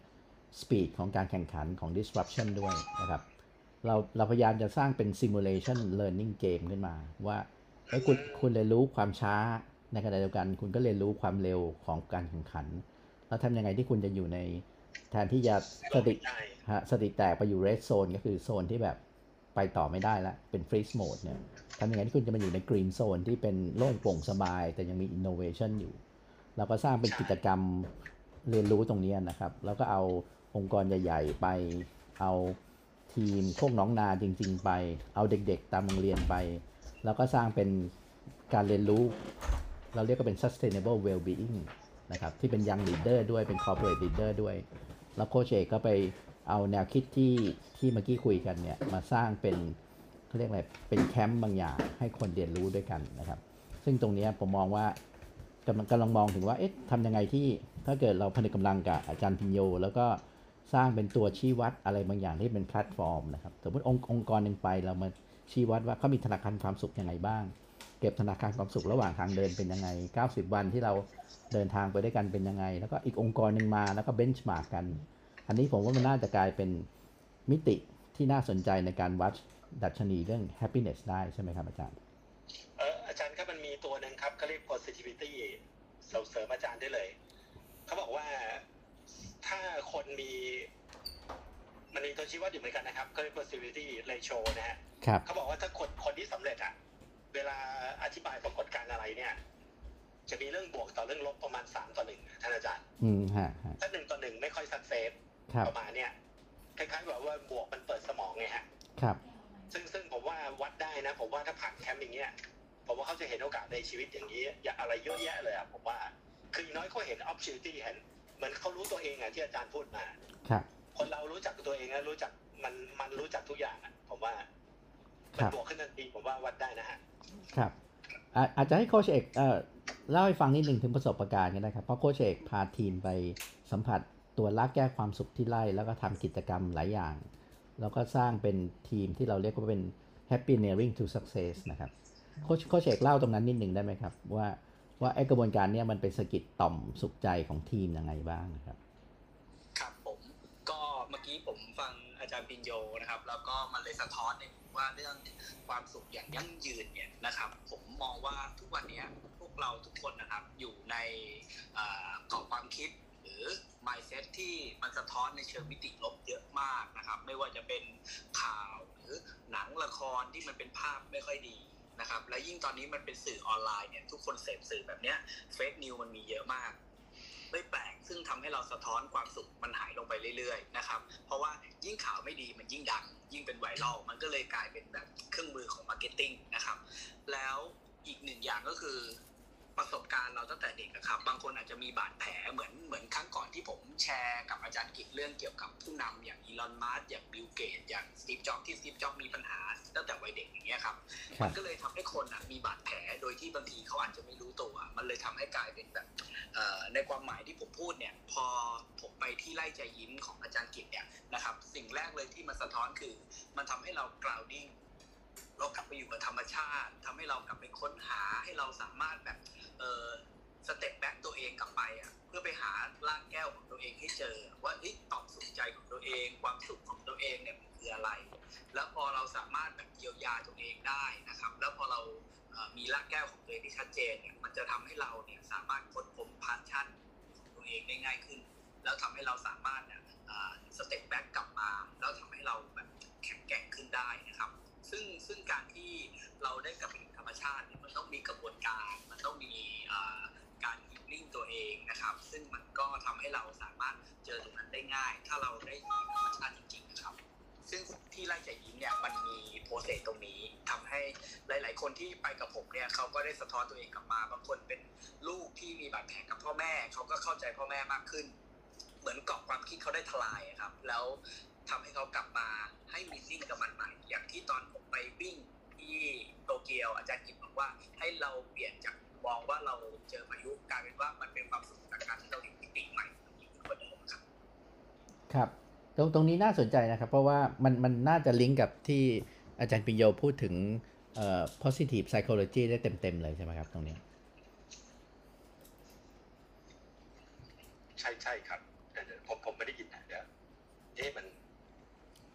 Speaker 1: speed ของการแข่งขันของ disruption ด้วยนะครับเราเราพยายามจะสร้างเป็น simulation learning game ขึ้นมา ว่าเอ้ยคุณคุณเรียนรู้ความช้า ในขณะเดียวกันคุณก็เรียนรู้ความเร็วของการแข่งขัน แล้วทำยังไงที่คุณจะอยู่ในแทนที่จะสติฮะสติแตกไปอยู่ red zone ก็คือโซนที่แบบไปต่อไม่ได้แล้วเป็น freeze mode เนี่ยทำยังไงที่คุณจะมาอยู่ใน green zone ที่เป็นโล่งโปร่งสบาย แต่ยังมี innovation อยู่เราก็สร้างเป็นกิจกรรมเรียนรู้ตรงนี้นะครับ แล้วก็เอาองค์กรใหญ่ ๆ ไปเอาทีมโคกน้องนาจริง ๆ ไป เอาเด็กๆ ตามโรงเรียนไป แล้วก็สร้างเป็นการเรียนรู้ เราเรียกว่าเป็น sustainable well-being นะครับที่เป็น young leader ด้วยเป็น corporate leader ด้วย แล้วโคชเอกก็ไปเอาแนวคิดที่ที่เมื่อกี้คุยกันเนี่ยมาสร้างเป็นเขาเรียกอะไรเป็นแคมป์บางอย่างให้คนเรียนรู้ด้วยกันนะครับ ซึ่งตรงนี้ผมมองว่ากำลังกำลังมองถึงว่าเอ๊ะทำยังไงที่ถ้าเกิดเราผนึกกำลังกับอาจารย์พิญโย แล้วก็สร้างเป็นตัวชี้วัดอะไรบางอย่างที่เป็นแพลตฟอร์มนะครับสมมติองค์องค์กรหนึ่งไปเรามาชี้วัดว่าเขามีธนาคารความสุขยังไงบ้าง เก็บธนาคารความสุขระหว่างทางเดินเป็นยังไง 90 วันที่เราเดินทางไปด้วยกันเป็นยังไง แล้วก็อีกองค์กรหนึ่งมาแล้วก็เบนช์มาร์กกัน อันนี้ผมว่ามันน่าจะกลายเป็นมิติที่น่าสนใจในการวัดดัชนีเรื่อง happiness ได้ใช่ไหมครับอาจารย์
Speaker 2: เอออาจารย์ครับมันมีตัวหนึ่งครับเขาเรียก positivity เสริมเสริมอาจารย์ได้เลย เขาบอกว่าถ้าคนมีมันมีตัวชี้วัดอยู่เหมือนกันนะครับเขาเรียก positivity ratio นะฮะ
Speaker 1: ครับ
Speaker 2: เขาบอกว่าถ้าคนคนที่สำเร็จอะ เวลาอธิบายปรากฏการณ์อะไรเนี่ย จะมีเรื่องบวกต่อเรื่องลบประมาณสามต่อหนึ่งท่านอาจารย์
Speaker 1: อืมฮะฮะ
Speaker 2: ถ้าหนึ่งต่อหนึ่งไม่ค่อยสักเซส
Speaker 1: ครับ
Speaker 2: ประมาณเนี่ยคล้ายๆแบบว่าบวกมันเปิดสมองไงฮะ
Speaker 1: ครับ
Speaker 2: ซึ่งซึ่งผมว่าวัดได้นะ ผมว่าถ้าผ่านแคมป์อย่างเงี้ยผมว่าเขาจะเห็นโอกาสในชีวิตอย่างนี้ อย่าอะไรเยอะแยะเลยอะผมว่า คืออย่างน้อยเขาเห็น opportunity เห็นเหมือนเขารู้ตัวเองอะที่อาจารย์พูดมา
Speaker 1: ครับ
Speaker 2: คนเรารู้จักตัวเองแล้วรู้จักมันมันรู้จักทุกอย่างอะผมว่า
Speaker 1: ค
Speaker 2: มัน
Speaker 1: รับ
Speaker 2: บวกขึ้นทันทีผมว่าวัดได้นะฮะ
Speaker 1: ครับอะอาจจะให้โคชเอกเอ่อเล่าให้ฟังนิดหนึ่งถึงประสบการณ์กันนะครับเพราะโคชเอกพาทีมไปสัมผัสตัวลักแก้ความสุขที่ไล่แล้วก็ทำกิจกรรมหลายอย่าง แล้วก็สร้างเป็นทีมที่เราเรียกว่าเป็น happy nearing to success นะครับโคชโคชเอกเล่าตรงนั้นนิดหนึ่งได้ไหมครับว่าว่าไอกระบวนการเนี้ยมันเป็นสะกิดต่อมสุขใจของทีมยังไงบ้างนะครับ
Speaker 3: ครับผมก็เมื่อกี้ผมฟังอาจารย์ปิญโยนะครับ แล้วก็มันเลยสะท้อนเนี่ย ว่าเรื่องความสุขอย่างยั่งยืนเนี่ยนะครับ ผมมองว่าทุกวันนี้พวกเราทุกคนนะครับอยู่ในกรอบความคิดหรือ mindset ที่มันสะท้อนในเชิงมิติลบเยอะมากนะครับ ไม่ว่าจะเป็นข่าวหรือหนังละครที่มันเป็นภาพไม่ค่อยดีนะครับ และยิ่งตอนนี้มันเป็นสื่อออนไลน์เนี่ยทุกคนเสพสื่อแบบเนี้ย fake news มันมีเยอะมาก ไม่แปลกซึ่งทำให้เราสะท้อนความสุขมันหายลงไปเรื่อยๆนะครับเพราะว่ายิ่งข่าวไม่ดีมันยิ่งดัง ยิ่งเป็นไวรัลมันก็เลยกลายเป็นแบบเครื่องมือของ marketing นะครับแล้วอีกหนึ่งอย่างก็คือ ประสบการณ์เราตั้งแต่เด็กอะครับ บางคนอาจจะมีบาดแผลเหมือนเหมือนครั้งก่อนที่ผมแชร์กับอาจารย์กิจเรื่องเกี่ยวกับผู้นำอย่างอีลอนมัสก์อย่างบิลเกตอย่างสตีฟจ็อบที่สตีฟจ็อบมีปัญหาตั้งแต่วัยเด็กอย่างเงี้ยครับ
Speaker 1: ครั
Speaker 3: มันก็เลยทำให้คนอะมีบาดแผลโดยที่บางทีเขาอาจจะไม่รู้ตัว มันเลยทำให้กลายเป็นแบบเอ่อในความหมายที่ผมพูดเนี่ยพอผมไปที่ไร่ใจยิ้มของอาจารย์กิจเนี่ยนะครับสิ่งแรกเลยที่มันสะท้อนคือมันทำให้เรา grounding เรากลับไปอยู่กับธรรมชาติทำให้เรากลับไปค้นหาให้เราสามารถแบบเออสเต็ปแบ็กตัวเองกลับไปอะเพื่อไปหารากแก้วของตัวเองให้เจอ ว่าตอบสุขใจของตัวเอง ความสุขของตัวเองเนี่ยมันคืออะไร แล้วพอเราสามารถแบบเยียวยาตัวเองได้นะครับ แล้วพอเรามีรากแก้วของตัวเองที่ชัดเจนเนี่ยมันจะทำให้เราเนี่ยสามารถค้นพบพาชั่นของตัวเองได้ง่ายขึ้น แล้วทำให้เราสามารถเนี่ย step back กลับมา แล้วทำให้เราแบบแข็งแกร่งขึ้นได้นะครับ ซึ่งซึ่งการที่เราได้กลับไปอยู่ธรรมชาติเนี่ยมันต้องมีกระบวนการ มันต้องมีการ healing ตัวเองนะครับ ซึ่งมันก็ทำให้เราสามารถเจอตรงนั้นได้ง่าย ถ้าเราได้อยู่ธรรมชาติจริงๆนะครับ ซึ่งที่ไร่ใจยิ้มเนี่ยมันมี process ตรงนี้ทำให้หลาย ๆ คนที่ไปกับผมเนี่ยเขาก็ได้สะท้อนตัวเองกลับมา บางคนเป็นลูกที่มีบาดแผลกับพ่อแม่ เขาก็เข้าใจพ่อแม่มากขึ้น เหมือนเกาะความคิดเขาได้ทลายครับ แล้ว ทำให้เขากลับมาให้มีซิ่งกับมันใหม่ อย่างที่ตอนผมไปวิ่งที่โตเกียวอาจารย์กิจบอกว่าให้เราเปลี่ยนจากมองว่าเราเจอพายุกลายเป็นว่ามันเป็นความสุขจากการที่เราเห็นมิติใหม่ที่กว่าเดิมครับ
Speaker 1: ครับตรงตรงนี้น่าสนใจนะครับ เพราะว่ามันมันน่าจะลิงก์กับที่อาจารย์ปิญโยพูดถึงเอ่อ positive psychology ได้เต็ม ๆ เลยใช่ไหมครับ ตรงนี้
Speaker 2: ใช่ใช่ครับเดี๋ยวเดี๋ยวผมผมไม่ได้ยินนะเดี๋ยวเอ๊ะมัน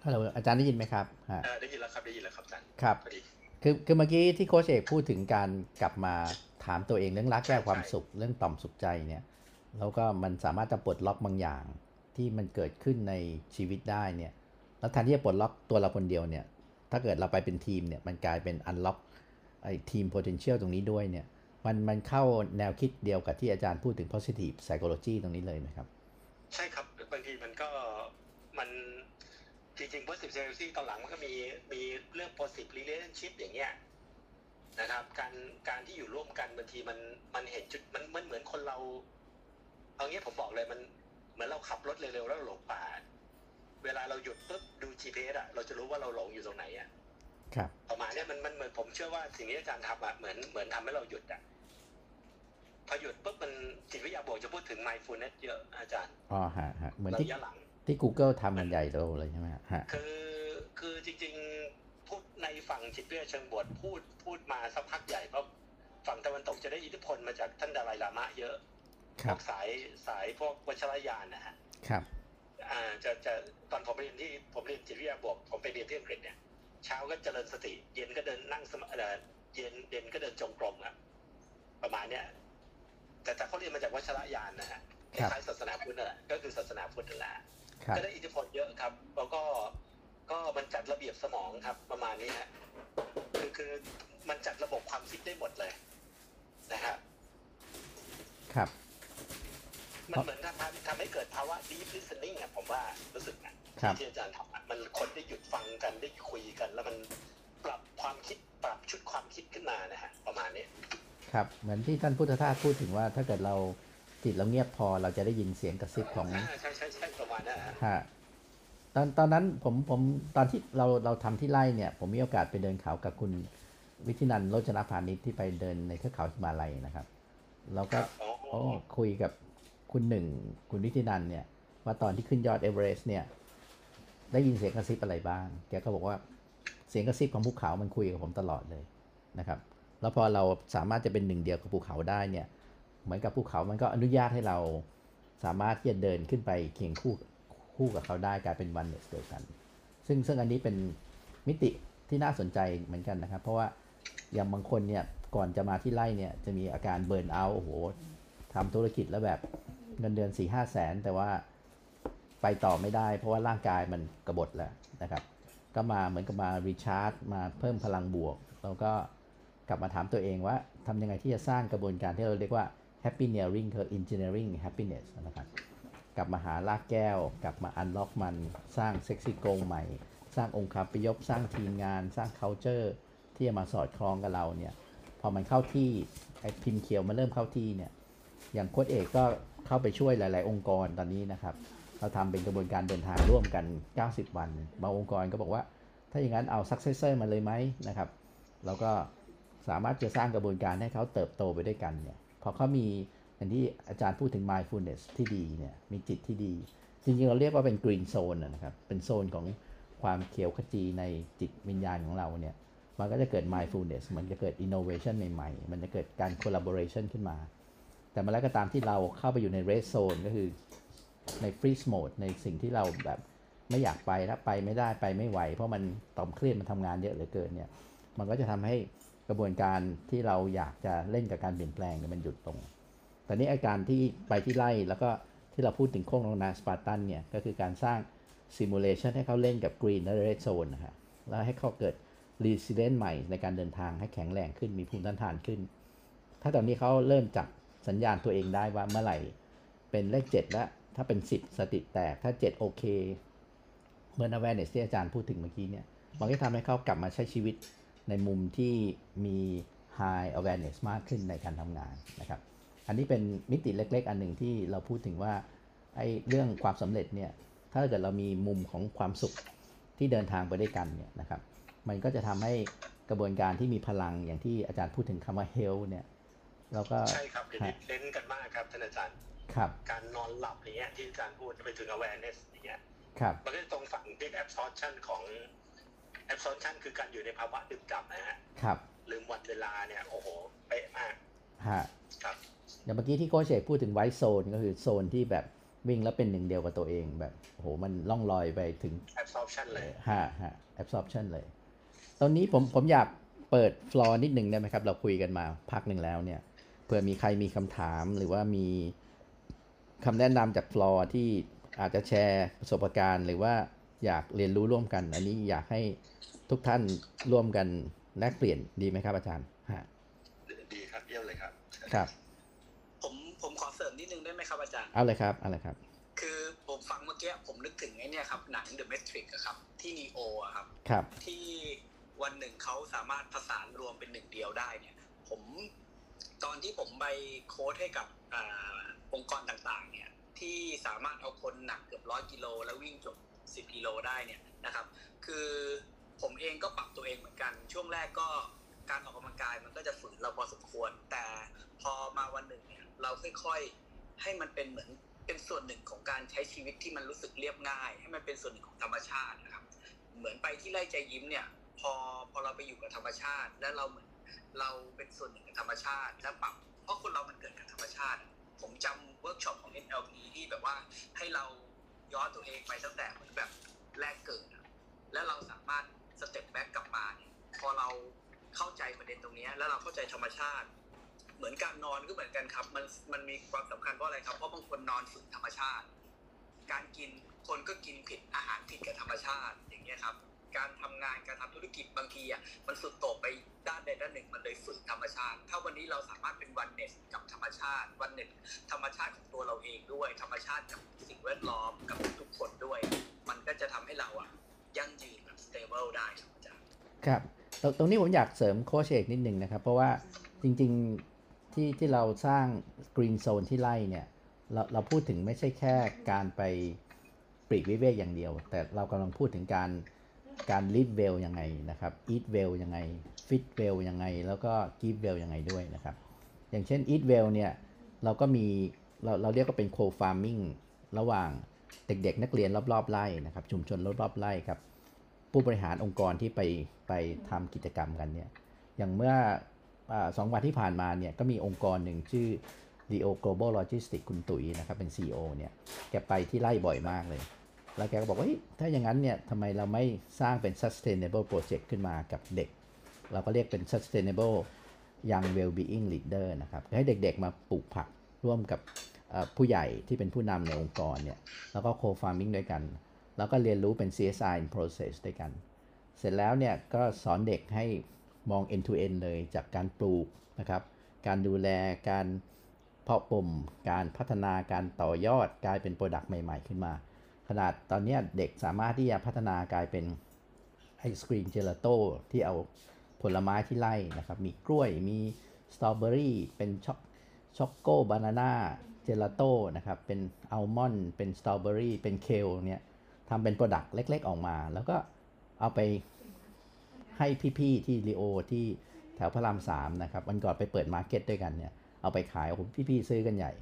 Speaker 1: ฮัลโหลอาจารย์ได้ยินไหมครับฮะ
Speaker 2: เอ่อได้ยินแล้วครับได้ยินแล้วครับอาจารย์
Speaker 1: ครับ
Speaker 2: พอดี
Speaker 1: คือคือเมื่อกี้ที่โค้ชเอกพูดถึงการกลับมาถามตัวเองเรื่องรักแก้ความ
Speaker 2: ใช่
Speaker 1: สุขเรื่องต่อมสุขใจเนี่ยแล้วก็มันสามารถจะปลดล็อกบางอย่างที่มันเกิดขึ้นในชีวิตได้เนี่ยแล้วแทนที่จะปลดล็อกตัวเราคนเดียวเนี่ยถ้าเกิดเราไปเป็นทีมเนี่ยมันกลายเป็นอันล็อกไอ้ทีม potential ตรงนี้ด้วยเนี่ยมันมันเข้าแนวคิดเดียวกับที่อาจารย์พูดถึง positive psychology ตรงนี้เลยไหมครับ
Speaker 2: ใช่ครับบางทีมันก็มัน จริงๆ positive psychology ตอนหลังมันก็มีมีเรื่อง positive relationship อย่างเงี้ยนะครับ การการที่อยู่ร่วมกันบางทีมันมันเห็นจุดมันมันเหมือนคนเราเอางี้ผมบอกเลยมันเหมือนเราขับรถเร็วๆแล้วหลงป่า เวลาเราหยุดปุ๊บดู GPS อะเราจะรู้ว่าเราหลงอยู่ตรงไหนอะ
Speaker 1: ครับ
Speaker 2: ประมาณเนี้ยมันมันเหมือนผมเชื่อว่าสิ่งที่อาจารย์ทำอะเหมือนเหมือนทำให้เราหยุดอะพอหยุดปุ๊บมันจิตวิทยาบวกจะพูดถึง mindfulness เยอะอาจารย์
Speaker 1: อ๋อฮะฮะเหมือน
Speaker 2: ระ
Speaker 1: ที่
Speaker 2: ยะหลัง
Speaker 1: ที่ Google ทำมันใหญ่โตเลยใช่ไหมฮะฮะ
Speaker 2: คือคือจริงๆพูดในฝั่งจิตวิทยาเชิงบวชพูดพูดมาสักพักใหญ่เพราะฝั่งตะวันตกจะได้อิทธิพลมาจากท่านดาไลลามะเยอะ
Speaker 1: ค
Speaker 2: พ
Speaker 1: รั
Speaker 2: ว
Speaker 1: บ
Speaker 2: กสายสายพวกวัชรยานนะฮะ
Speaker 1: ครับ
Speaker 2: อ่าจะจะตอนผมเรียนที่ผมเรียนจิตวิทยาบวกผมไปเรียนที่อังกฤษเนี่ย เช้าก็เจริญสติ เย็นก็เดินนั่งสมาเอ่อเย็นเย็นก็เดินจงกรมอะประมาณเนี้ยแต่แต่เขาเรียนมาจากวัชรยานนะฮะค
Speaker 1: ครับ
Speaker 2: ล้ายๆศาสนาพุทธนั่นแหละก็คือศาสนาพุทธนั่นแหละ
Speaker 1: ครับ
Speaker 2: ก็ได้อิทธิพลเยอะครับ แล้วก็ก็มันจัดระเบียบสมองครับ ประมาณนี้ฮะคือคือมันจัดระบบความคิดได้หมดเลยนะฮะ
Speaker 1: ครับ
Speaker 2: มันเหมือนทำทำให้เกิดภาวะ deep listening อะผมว่ารู้สึกนะครับที่อาจารย์ทำอะมันคนได้หยุดฟังกันได้คุยกัน แล้วมันปรับความคิดปรับชุดความคิดขึ้นมานะฮะประมาณนี้
Speaker 1: ครับ เหมือนที่ท่านพุทธทาสพูดถึงว่าถ้าเกิดเรา จิตเราเงียบพอเราจะได้ยินเสียงกระซิบของ
Speaker 2: อ่าใช่ใช่ใช่ประมาณนั้นฮะ
Speaker 1: ฮะตอนตอนนั้นผมผมตอนที่เราเราทำที่ไร่เนี่ย ผมมีโอกาสไปเดินเขากับคุณวิทินันท์โรจนพานิชที่ไปเดินในเทือกเขาหิมาลัยนะครับเรา
Speaker 2: ค
Speaker 1: ก็
Speaker 2: รับอ๋อ
Speaker 1: โอ้คุยกับคุณหนึ่งคุณวิทินันท์เนี่ย ว่าตอนที่ขึ้นยอดเอเวอเรสต์เนี่ย ได้ยินเสียงกระซิบอะไรบ้าง แกก็บอกว่าเสียงกระซิบของภูเขามันคุยกับผมตลอดเลยนะครับ แล้วพอเราสามารถจะเป็นหนึ่งเดียวกับภูเขาได้เนี่ย เหมือนกับภูเขามันก็อนุญาตให้เราสามารถที่จะเดินขึ้นไปเคียงคู่คู่กับเขาได้กลายเป็นวันเดียวกัน ซึ่งซึ่งอันนี้เป็นมิติที่น่าสนใจเหมือนกันนะครับ เพราะว่าอย่างบางคนเนี่ยก่อนจะมาที่ไร่เนี่ยจะมีอาการเบิร์นเอาโอ้โหทำธุรกิจแล้วแบบเงินเดือน4ี่ห้าแสน แต่ว่าไปต่อไม่ได้ เพราะว่าร่างกายมันกระบฏแล้วนะครับ ก็มาเหมือนกับมารีชาร์จมาเพิ่มพลังบวก แล้วก็กลับมาถามตัวเองว่าทำยังไงที่จะสร้างกระบวนการที่เราเรียกว่า happy nearing คือ engineering happiness นะครับ กลับมาหารากแก้ว กลับมาอันล็อกมัน สร้างเซ็กซี่โกงใหม่ สร้างองค์คาพยพ สร้างทีมงาน สร้าง culture ที่จะมาสอดคล้องกับเราเนี่ย พอมันเข้าที่ไอ้พิมพ์เขียวมันเริ่มเข้าที่เนี่ย อย่างโค้ดเอกก็เข้าไปช่วยหลาย ๆ องค์กรตอนนี้นะครับ เราทำเป็นกระบวนการเดินทางร่วมกัน 90 วัน บางองค์กรก็บอกว่า ถ้าอย่างนั้นเอา successor มาเลยไหมนะครับ แล้วก็สามารถจะสร้างกระบวนการให้เขาเติบโตไปด้วยกันเนี่ย พอเขามีอย่างที่อาจารย์พูดถึง mindfulness ที่ดีเนี่ยมีจิตที่ดี จริงๆ เราเรียกว่าเป็น green zone นะครับ เป็นโซนของความเขียวขจีในจิตวิญญาณของเราเนี่ยมันก็จะเกิด mindfulness มันจะเกิด innovation ใหม่ๆ มันจะเกิดการ collaboration ขึ้นมา แต่เมื่อไรก็ตามที่เราเข้าไปอยู่ใน red zone ก็คือใน freeze mode ในสิ่งที่เราแบบไม่อยากไปแล้วไปไม่ได้ไปไม่ไหว เพราะมันต่อมเครียดมันทำงานเยอะเหลือเกินเนี่ยมันก็จะทำให้ กระบวนการที่เราอยากจะเล่นกับการเปลี่ยนแปลงเนี่ยมันหยุดลงแต่นี้อาการที่ไปที่ไร่แล้วก็ที่เราพูดถึงโค้งลงนาสปาร์ตันเนี่ยก็คือการสร้าง simulation ให้เขาเล่นกับ green และ red zone นะฮะแล้วให้เขาเกิด resilience ใหม่ในการเดินทางให้แข็งแรงขึ้นมีภูมิต้านทานขึ้น ถ้าตอนนี้เขาเริ่มจับสัญญาณตัวเองได้ว่าเมื่อไหร่เป็นเลข7แล้วถ้าเป็น 10 สติแตก ถ้า 7 โอเค เหมือน awareness ที่อาจารย์พูดถึงเมื่อกี้เนี่ย มันก็ทำให้เขากลับมาใช้ชีวิต ในมุมที่มี high awareness มากขึ้นในการทำงานนะครับ อันนี้เป็นมิติเล็กๆ อันหนึ่งที่เราพูดถึงว่าไอ้เรื่องความสำเร็จเนี่ย ถ้าเกิดเรามีมุมของความสุขที่เดินทางไปด้วยกันเนี่ยนะครับ มันก็จะทำให้กระบวนการที่มีพลังอย่างที่อาจารย์พูดถึงคำว่า health เนี่ยเราก็
Speaker 4: ใช่ครับเดี๋ยวนี้เน้นกันมากครับท่านอาจารย์
Speaker 1: ครับ
Speaker 4: การนอนหลับอย่างเงี้ยที่อาจารย์พูดจะไปถึง awareness อย่างเงี้ย
Speaker 1: ครับ
Speaker 4: มันก็จะตรงฝั่งที่ absorption ของ absorption คือการอยู่ในภาวะดื่มด่ำนะฮะ
Speaker 1: ครับ
Speaker 4: ลืมวันเวลาเนี่ยโอ้โหเป๊ะมาก
Speaker 1: ฮะ
Speaker 4: ครับ
Speaker 1: อย่างเมื่อกี้ที่โค้ชเอกพูดถึงไวท์โซนก็คือโซนที่แบบวิ่งแล้วเป็นหนึ่งเดียวกับตัวเองแบบโอ้โหมันล่องลอยไปถึง
Speaker 4: absorption เลย
Speaker 1: ฮะฮะ absorption เลย ตอนนี้ผมผมอยากเปิดฟลอร์นิดหนึ่งได้ไหมครับ เราคุยกันมาพักหนึ่งแล้วเนี่ยเผื่อมีใครมีคำถามหรือว่ามีคำแนะนำจากฟลอร์ที่อาจจะแชร์ประสบการณ์ หรือว่า อยากเรียนรู้ร่วมกัน อันนี้อยากให้ทุกท่านร่วมกันแลกเปลี่ยนดีไหมครับอาจารย์ฮะ
Speaker 4: ดีครับเยี่ยมเลยครับ
Speaker 1: ครับ
Speaker 3: ผมผมขอเสริมนิดนึงได้ไหมครับอาจารย์
Speaker 1: เอาเลยครับเอาเลยครับ
Speaker 3: คือผมฟังเมื่อกี้ผมนึกถึงไอ้เนี่ยครับหนัง The Matrix อะครับ ที่นีโออะครับ
Speaker 1: ครับ
Speaker 3: ที่วันหนึ่งเขาสามารถผสานรวมเป็นหนึ่งเดียวได้เนี่ย ผมตอนที่ผมไปโค้ดให้กับอาองค์กรต่างๆ เนี่ย ที่สามารถเอาคนหนักเกือบร้อยกิโลแล้ววิ่งจบ สิบกิโลได้เนี่ยนะครับ คือผมเองก็ปรับตัวเองเหมือนกัน ช่วงแรกก็การออกกำลังกายมันก็จะฝืนเราพอสมควร แต่พอมาวันหนึ่งเนี่ยเราค่อยๆให้มันเป็นเหมือนเป็นส่วนหนึ่งของการใช้ชีวิตที่มันรู้สึกเรียบง่าย ให้มันเป็นส่วนหนึ่งของธรรมชาตินะครับ เหมือนไปที่ไร่ใจยิ้มเนี่ย พอพอเราไปอยู่กับธรรมชาติ แล้วเราเหมือนเราเป็นส่วนหนึ่งของธรรมชาติ แล้วปรับเพราะคนเรามันเกิดกับธรรมชาติ ผมจำเวิร์กช็อปของ NLP ที่แบบว่าให้เรา ย้อนตัวเองไปตั้งแต่เหมือนแบบแรกเกิดแล้วเราสามารถ step back กลับมาพอเราเข้าใจประเด็นตรงนี้แล้วเราเข้าใจธรรมชาติ เหมือนการนอนก็เหมือนกันครับ มันมันมีความสำคัญเพราะอะไรครับเพราะบางคนนอนฝืนธรรมชาติ การกินคนก็กินผิดอาหารผิดกับธรรมชาติอย่างเงี้ยครับ การทำงานการทำธุรกิจบางทีอะมันสุดโต่งไปด้านใดด้านหนึ่งมันเลยฝืนธรรมชาติ ถ้าวันนี้เราสามารถเป็นวันเนสกับธรรมชาติวันเนสธรรมชาติของตัวเราเองด้วย ธรรมชาติกับสิ่งแวดล้อมกับทุกคนด้วย มันก็จะทำให้เราอะยั่งยืนแบบ stableได้ครับอาจารย์
Speaker 1: ครับตรงนี้ผมอยากเสริมโค้ชเอกนิดนึงนะครับ เพราะว่าจริงๆที่ที่เราสร้าง green zone ที่ไร่เนี่ยเราเราพูดถึงไม่ใช่แค่การไปปลีกวิเวกอย่างเดียว แต่เรากำลังพูดถึงการ การ live well ยังไงนะครับ eat well ยังไง fit well ยังไง แล้วก็ give well ยังไงด้วยนะครับ อย่างเช่น eat well เนี่ยเราก็มีเราเราเรียกว่าเป็น co farming ระหว่างเด็กๆ นักเรียนรอบๆไร่นะครับ ชุมชนรอบๆไร่ครับ ผู้บริหารองค์กรที่ไปไปทำกิจกรรมกันเนี่ยอย่างเมื่ออสองวันที่ผ่านมาเนี่ยก็มีองค์กรหนึ่งชื่อ Leo Global Logistics คุณตุ๋ยนะครับเป็น CEO เนี่ยแกไปที่ไร่บ่อยมากเลย แล้วแกก็บอกว่าถ้าอย่างนั้นเนี่ยทำไมเราไม่สร้างเป็น sustainable project ขึ้นมากับเด็ก เราก็เรียกเป็น sustainable young well-being leader นะครับให้เด็กๆมาปลูกผักร่วมกับผู้ใหญ่ที่เป็นผู้นำในองค์กรเนี่ยแล้วก็ co-farming ด้วยกัน แล้วก็เรียนรู้เป็น CSR in process ด้วยกัน เสร็จแล้วเนี่ยก็สอนเด็กให้มอง end to end เลยจากการปลูกนะครับ การดูแลการเพาะบ่มการพัฒนาการต่อยอดกลายเป็น product ใหม่ ๆ ขึ้นมา ขนาดตอนนี้เด็กสามารถที่จะพัฒนากลายเป็นไอศครีมเจลาโต้ที่เอาผลไม้ที่ไร่นะครับ มีกล้วยมีสตรอเบอรี่เป็นช็อก choco banana gelato นะครับ เป็นอัลมอนด์เป็นสตรอเบอรี่เป็น kale เนี่ยทำเป็น product เล็ก ๆ ออกมา แล้วก็เอาไปให้พี่ ๆ ที่รีโอที่แถวพระรามสามนะครับ วันก่อนไปเปิด market ด้วยกันเนี่ย เอาไปขายโอ้โหพี่ ๆ ซื้อกันใหญ่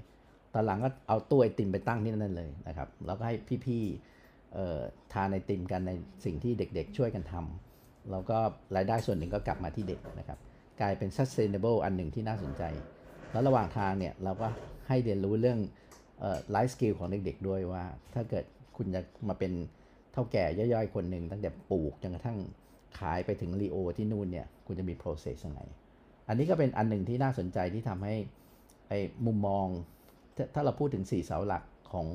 Speaker 1: ตอนหลังก็เอาตู้ไอติมไปตั้งที่นั่นเลยนะครับ แล้วก็ให้พี่ๆทานไอติมกันในสิ่งที่เด็กๆช่วยกันทำแล้วก็รายได้ส่วนหนึ่งก็กลับมาที่เด็กนะครับ กลายเป็น sustainable อันหนึ่งที่น่าสนใจ แล้วระหว่างทางเนี่ยเราก็ให้เรียนรู้เรื่อง life skill ของเด็กๆ ด้วยว่า ถ้าเกิดคุณจะมาเป็นเถ้าแก่ย่อยๆ คนหนึ่งตั้งแต่ปลูกจนกระทั่งขายไปถึงรีโอที่นู่นเนี่ยคุณจะมี process ยังไง อันนี้ก็เป็นอันหนึ่งที่น่าสนใจที่ทำให้ไอ้มุมมอง ถ้าเราพูดถึง 4 เสาหลักของ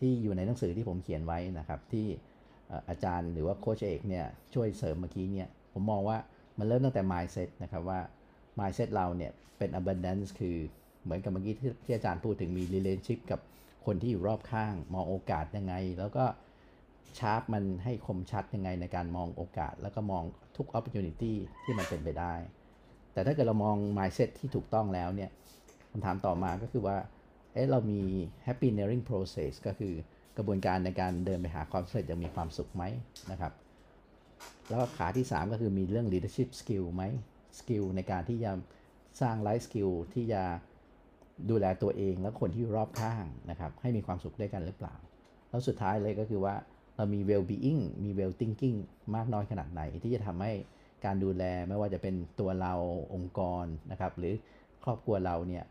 Speaker 1: ที่อยู่ในหนังสือที่ผมเขียนไว้นะครับ ที่อาจารย์หรือว่าโค้ชเอกเนี่ยช่วยเสริมเมื่อกี้เนี่ยผมมองว่ามันเริ่มตั้งแต่ mindset นะครับว่า mindset เราเนี่ยเป็น abundance คือเหมือนกับเมื่อกี้ที่ที่อาจารย์พูดถึงมี relationship กับคนที่อยู่รอบข้าง มองโอกาสยังไง แล้วก็ชาร์ปมันให้คมชัดยังไงในการมองโอกาส แล้วก็มองทุก opportunity ที่มันเป็นไปได้ แต่ถ้าเกิดเรามอง mindset ที่ถูกต้องแล้วเนี่ยคำถามต่อมาก็คือว่า เอ๊ะเรามี happy nearing process ก็คือกระบวนการในการเดินไปหาความสำเร็จย่างมีความสุขไหมนะครับ แล้วขาที่ 3 ก็คือมีเรื่อง leadership skill ไหม skill ในการที่จะสร้าง life skill ที่จะดูแลตัวเองและคนที่อยู่รอบข้างนะครับ ให้มีความสุขด้วยกันหรือเปล่า แล้วสุดท้ายเลยก็คือว่าเรามี well being มี well thinking มากน้อยขนาดไหน ที่จะทำให้การดูแลไม่ว่าจะเป็นตัวเราองค์กรนะครับ หรือครอบครัวเราเนี่ย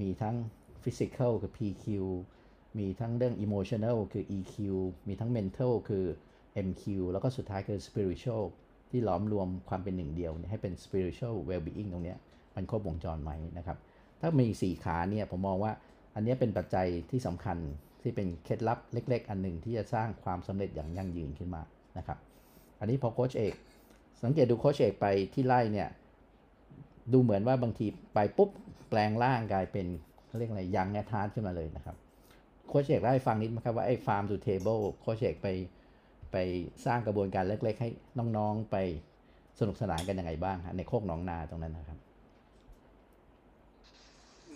Speaker 1: มีทั้ง physical คือ PQ มีทั้งเรื่อง emotional คือ EQ มีทั้ง mental คือ MQ แล้วก็สุดท้ายคือ spiritual ที่ล้อมรวมความเป็นหนึ่งเดียวนี่ให้เป็น spiritual well being ตรงนี้มันครบวงจรไหมนะครับ ถ้ามี 4 ขาเนี่ยผมมองว่าอันนี้เป็นปัจจัยที่สำคัญที่เป็นเคล็ดลับเล็ก ๆ อันหนึ่งที่จะสร้างความสำเร็จอย่างยั่งยืนขึ้นมานะครับ อันนี้พอโค้ชเอก สังเกตดูโค้ชเอกไปที่ไร่เนี่ยดูเหมือนว่าบางทีไปปุ๊บแปลงร่างกลายเป็น เขาเรียกอะไรยังแอทาร์ขึ้นมาเลยนะครับ โค้ชเอกเล่าให้ฟังนิดไหมครับว่าไอ้ farm to table โค้ชเอกไปไปสร้างกระบวนการเล็กๆ ให้น้องๆไปสนุกสนานกันยังไงบ้างฮะในโคกหนองนาตรงนั้นนะครับ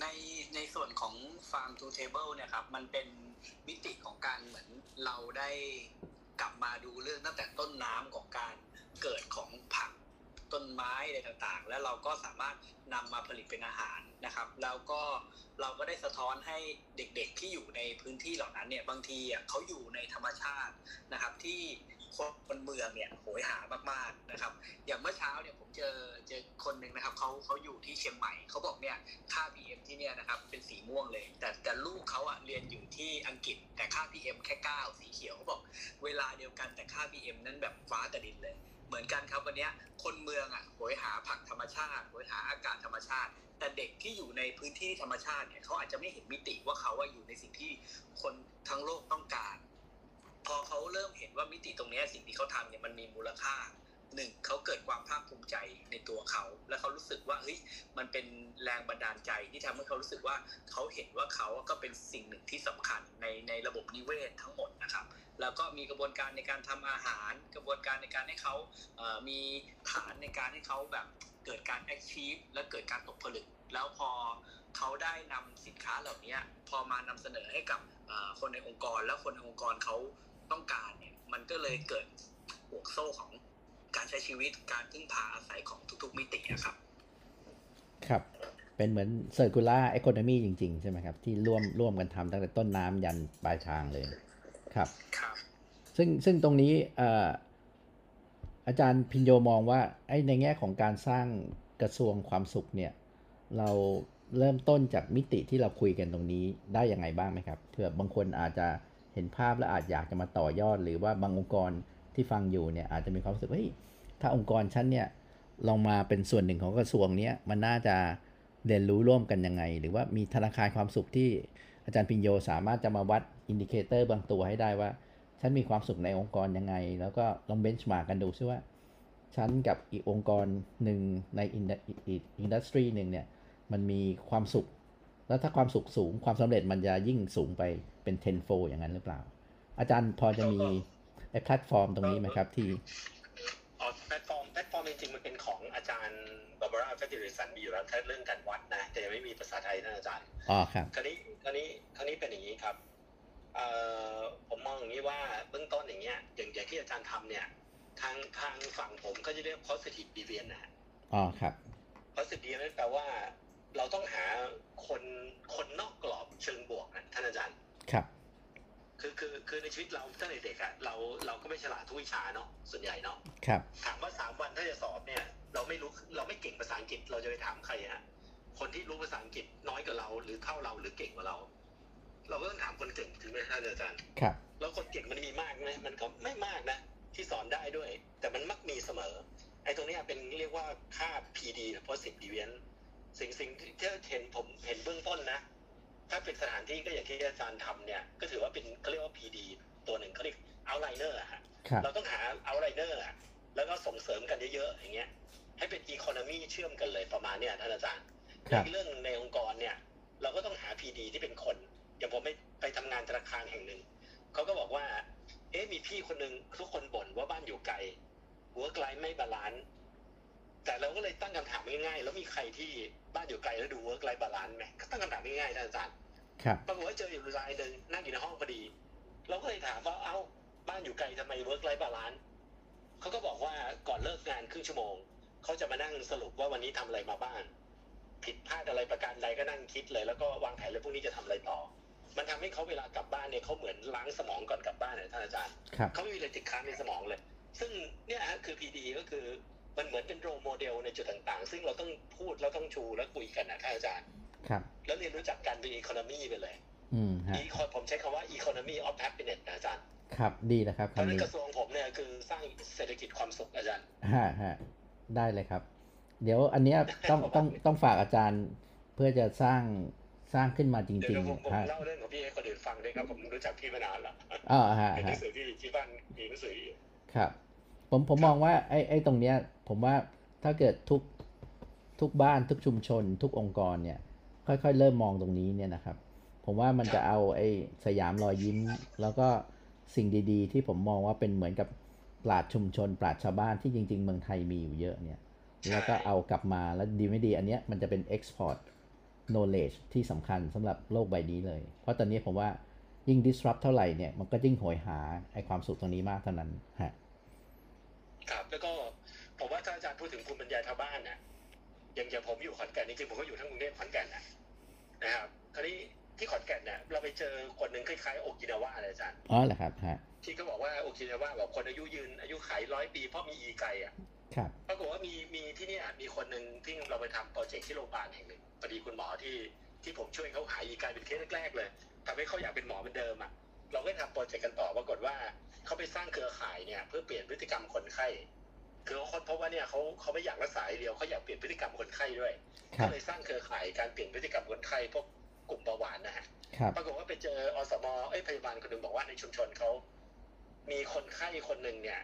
Speaker 3: ในในส่วนของ Farm to Table เนี่ยครับ มันเป็นมิติของการเหมือนเราได้กลับมาดูเรื่องตั้งแต่ต้นน้ำของการเกิดของผัก ต้นไม้อะไรต่างๆ แล้วเราก็สามารถนำมาผลิตเป็นอาหารนะครับ แล้วก็เราก็ได้สะท้อนให้เด็กๆที่อยู่ในพื้นที่เหล่านั้นเนี่ยบางทีอะเขาอยู่ในธรรมชาตินะครับที่คนเมืองเนี่ยโหยหามากๆนะครับ อย่างเมื่อเช้าเนี่ยผมเจอเจอคนหนึ่งนะครับเขาเขาอยู่ที่เชียงใหม่เขาบอกเนี่ยค่า PM ที่เนี่ยนะครับเป็นสีม่วงเลย แต่แต่ลูกเขาอะเรียนอยู่ที่อังกฤษ แต่ค่า PM แค่ 9 สีเขียวเขาบอก เวลาเดียวกันแต่ค่า PM นั้นแบบฟ้ากับดินเลย เหมือนกันครับวันนี้คนเมืองอะโหยหาผักธรรมชาติโหยหาอากาศธรรมชาติ แต่เด็กที่อยู่ในพื้นที่ธรรมชาติเนี่ยเขาอาจจะไม่เห็นมิติว่าเขาว่าอยู่ในสิ่งที่คนทั้งโลกต้องการ พอเขาเริ่มเห็นว่ามิติตรงนี้สิ่งที่เขาทำเนี่ยมันมีมูลค่าหนึ่งเขาเกิดความภาคภูมิใจในตัวเขา แล้วเขารู้สึกว่าเฮ้ยมันเป็นแรงบันดาลใจที่ทำให้เขารู้สึกว่าเขาเห็นว่าเขาก็เป็นสิ่งหนึ่งที่สำคัญในในระบบนิเวศทั้งหมดนะครับ แล้วก็มีกระบวนการในการทำอาหาร กระบวนการในการให้เขามีฐานในการให้เขาแบบเกิดการ achieve และเกิดการตกผลึก แล้วพอเขาได้นำสินค้าเหล่านี้พอมานำเสนอให้กับคนในองค์กร แล้วคนในองค์กรเขาต้องการเนี่ยมันก็เลยเกิดห่วงโซ่ของการใช้ชีวิตการพึ่งพาอาศัยของทุกๆมิติอะครับ
Speaker 1: ครับ เป็นเหมือน circular economy จริง ๆ ใช่ไหมครับ ที่ร่วมร่วมกันทำตั้งแต่ต้นน้ำยันปลายทางเลย ครับ
Speaker 3: ครับ
Speaker 1: ซึ่งซึ่งตรงนี้เอ่ออาจารย์พินโยมองว่าไอ้ในแง่ของการสร้างกระทรวงความสุขเนี่ย เราเริ่มต้นจากมิติที่เราคุยกันตรงนี้ได้ยังไงบ้างไหมครับเผื่อบางคนอาจจะเห็นภาพและอาจอยากจะมาต่อยอด หรือว่าบางองค์กรที่ฟังอยู่เนี่ยอาจจะมีความรู้สึกว่าเฮ้ยถ้าองค์กรฉันเนี่ยลองมาเป็นส่วนหนึ่งของกระทรวงเนี้ยมันน่าจะเรียนรู้ร่วมกันยังไง หรือว่ามีธนาคารความสุขที่ อาจารย์พิญโยสามารถจะมาวัด indicator บางตัวให้ได้ว่า ฉันมีความสุขในองค์กรยังไง แล้วก็ลอง benchmark กันดูซิว่า ฉันกับอีกองค์กรหนึ่งใน in industry หนึ่งเนี่ย มันมีความสุข แล้วถ้าความสุขสูงความสำเร็จมันจะยิ่งสูงไปเป็น tenfold อย่างนั้นหรือเปล่า อาจารย์พอจะมีไอ้แพลตฟอร์มตรงนี้ไหมครับที่
Speaker 2: อ๋อแพลตฟอ ร์มแพลตฟอร์มจริงๆมันเป็นของอาจารย์บาร์บาราเฟรดริคสันมีอยู่แล้วแค่เรื่องการวัดนะ แต่ยังไม่มีภาษาไทยนะอาจารย์
Speaker 1: อ๋อครับ
Speaker 2: คราวนี้คราวนี้คราวนี้เป็นอย่างนี้ครับเอ่อผมมองอย่างนี้ว่าเบื้องต้นอย่างเงี้ยอย่างอย่างที่อาจารย์ทำเนี่ย ทางทางฝั่งผมก็จะเรียก positive deviant นะฮะ
Speaker 1: อ๋อครับ
Speaker 2: positive deviant แปลว่า เราต้องหาคนคนนอกกรอบเชิงบวกนะท่านอาจารย์
Speaker 1: ครับ
Speaker 2: คือคือคือในชีวิตเราตั้งแต่เด็กอะเราเราก็ไม่ฉลาดทุกวิชาเนาะส่วนใหญ่เนาะ
Speaker 1: ครับ
Speaker 2: ถามว่าสามวันถ้าจะสอบเนี่ย เราไม่รู้เราไม่เก่งภาษาอังกฤษเราจะไปถามใครฮะคนที่รู้ภาษาอังกฤษน้อยกว่าเรา หรือเท่าเราหรือเก่งกว่าเรา เราก็ต้องถามคนเก่งถึงไหมท่านอาจารย์
Speaker 1: ครับ
Speaker 2: แล้วคนเก่งมันมีมากไหมมันก็ไม่มากนะ ที่สอนได้ด้วย แต่มันมักมีเสมอ ไอ้ตรงเนี้ยเป็นเรียกว่าค่า PD นะ positive deviant สิ่งสิ่งที่เห็นผมเห็นเบื้องต้นนะ ถ้าเป็นสถานที่ก็อย่างที่อาจารย์ทำเนี่ย ก็ถือว่าเป็นเขาเรียกว่า PD ตัวหนึ่งเขาเรียก outliner อะฮะ
Speaker 1: ครับ
Speaker 2: เราต้องหา outliner อะแล้วก็ส่งเสริมกันเยอะๆอย่างเงี้ย ให้เป็น economy เชื่อมกันเลยประมาณเนี้ยท่านอาจารย์
Speaker 1: ครับ
Speaker 2: อีกเรื่องในองค์กรเนี่ย เราก็ต้องหา PD ที่เป็นคนอย่างผมไปไปทำงานธนาคารแห่งหนึ่งเขาก็บอกว่า เอ๊ะมีพี่คนหนึ่งทุกคนบ่นว่าบ้านอยู่ไกล work life ไม่บาลานซ์แต่เราก็เลยตั้งคำถามง่ายๆ แล้วมีใครที่บ้านอยู่ไกลแล้วดู work life บาลานซ์ไหมก็ตั้งคำถามง่ายๆท่านอาจารย์
Speaker 1: ครับ
Speaker 2: ปรากฏว่าเจออยู่รายหนึ่งนั่งอยู่ในห้องพอดี เราก็เลยถามว่าเอ้าบ้านอยู่ไกลทำไม work life บาลานซ์เขาก็บอกว่าก่อนเลิกงานครึ่งชั่วโมงเขาจะมานั่งสรุปว่าวันนี้ทำอะไรมาบ้างผิดพลาดอะไรประการใดก็นั่งคิดเลย แล้วก็วางแผนเลยพรุ่งนี้จะทำอะไรต่อ มันทำให้เขาเวลากลับบ้านเนี่ยเขาเหมือนล้างสมองก่อนกลับบ้านเลยท่านอาจารย์
Speaker 1: ครับ
Speaker 2: เขาไม่มีอะไรติดค้างในสมองเลย ซึ่งเนี่ยฮะคือ PD ก็คือมันเหมือนเป็นโรโมเดลในจุดต่างๆ ซึ่งเราต้องพูดเราต้องชูและคุยกันนะท่านอาจารย์
Speaker 1: ครับ
Speaker 2: แล้วเรียนรู้จักการเป็นอีโคโนมีไปเลย
Speaker 1: อืมฮะ
Speaker 2: อีคผมใช้คำว่า economy of happiness นะอาจารย์
Speaker 1: ครับดีนะครับ
Speaker 2: เพราะฉะ
Speaker 1: คำ
Speaker 2: นั้น
Speaker 1: นี้
Speaker 2: กระทรวงผมเนี่ยคือสร้างเศรษฐกิจความสุขอาจารย์
Speaker 1: ฮะฮะได้เลยครับ เดี๋ยวอันเนี้ยต้องต้องต้องฝากอาจารย์เพื่อจะสร้างสร้างขึ้นมาจ
Speaker 2: เดี๋
Speaker 1: ริ
Speaker 2: ย
Speaker 1: ง
Speaker 2: วผมผม
Speaker 1: ๆฮะ
Speaker 2: เล่าเรื่องของพี่ให้คนอื่นฟังด้วยครับผมรู้จักพี่มานานแล้ว
Speaker 1: อ่าฮะ
Speaker 2: เป็นหนั
Speaker 1: ฮะ
Speaker 2: งสือที่ที่บ้านมีหนังสืออยู่
Speaker 1: ครับ ผมผมมองว่าไอ้ไอ้ตรงเนี้ย ผมว่าถ้าเกิดทุกทุกบ้านทุกชุมชน ทุกองค์กรเนี่ย ค่อยๆ เริ่มมองตรงนี้เนี่ยนะครับ ผมว่ามันจะเอาไอ้สยามรอยยิ้ม แล้วก็สิ่งดีๆ ที่ผมมองว่าเป็นเหมือนกับปราดชุมชน ปราดชาวบ้านที่จริง ๆ เมืองไทยมีอยู่เยอะเนี่ย แล้วก็เอากลับมาแล้วดีไม่ดีอันเนี้ยมันจะเป็น export knowledge ที่สำคัญสำหรับโลกใบนี้เลย เพราะตอนนี้ผมว่ายิ่ง disrupt เท่าไหร่เนี่ยมันก็ยิ่งโหยหาไอความสุขตรงนี้มากเท่านั้นฮะ
Speaker 2: ครับแล้วก็ผมว่าถ้าอาจารย์พูดถึงภูมิปัญญาชาวบ้านนะอย่างอย่างผมอยู่ขอนแก่นจริงๆผมก็อยู่ทั้งกรุงเทพขอนแก่นนะ นะครับคราวนี้ที่ขอนแก่นเนี่ยเราไปเจอคนหนึ่งคล้ายๆโอกินาวะเลยอาจารย์
Speaker 1: อ๋อเหรอครับฮะ
Speaker 2: ที่ก็บอกว่าโอกินาวะแบบคนอายุยืนอายุขัยร้อยปีเพราะมี ikigai อะ
Speaker 1: ครับ
Speaker 2: ปรากฏว่ามีมีที่เนี่ยมีคนหนึ่งที่เราไปทำ project ที่โรงพยาบาลแห่งหนึ่งพอดีคุณหมอที่ที่ผมช่วยเขาหา ikigai เป็นเคสแรกๆเลยทำให้เขาอยากเป็นหมอเหมือนเดิมอะเราก็ทำ project กันต่อปรากฏว่าเขาไปสร้างเครือข่ายเนี่ยเพื่อเปลี่ยนพฤติกรรมคนไข้ คือเขาค้นพบว่าเนี่ยเขาเขาไม่อยากรักษาอย่างเดียวเขาอยากเปลี่ยนพฤติกรรมคนไข้ด้วย
Speaker 1: ครั
Speaker 2: ก็
Speaker 1: บ
Speaker 2: เลยสร้างเครือข่ายการเปลี่ยนพฤติกรรมคนไข้พวกกลุ่มเบาหวานนะฮะ
Speaker 1: ครับ
Speaker 2: ปรากฏว่าไปเจออสมเอ้ยพยาบาลคนหนึ่งบอกว่าในชุมชนเขามีคนไข้คนหนึ่งเนี่ย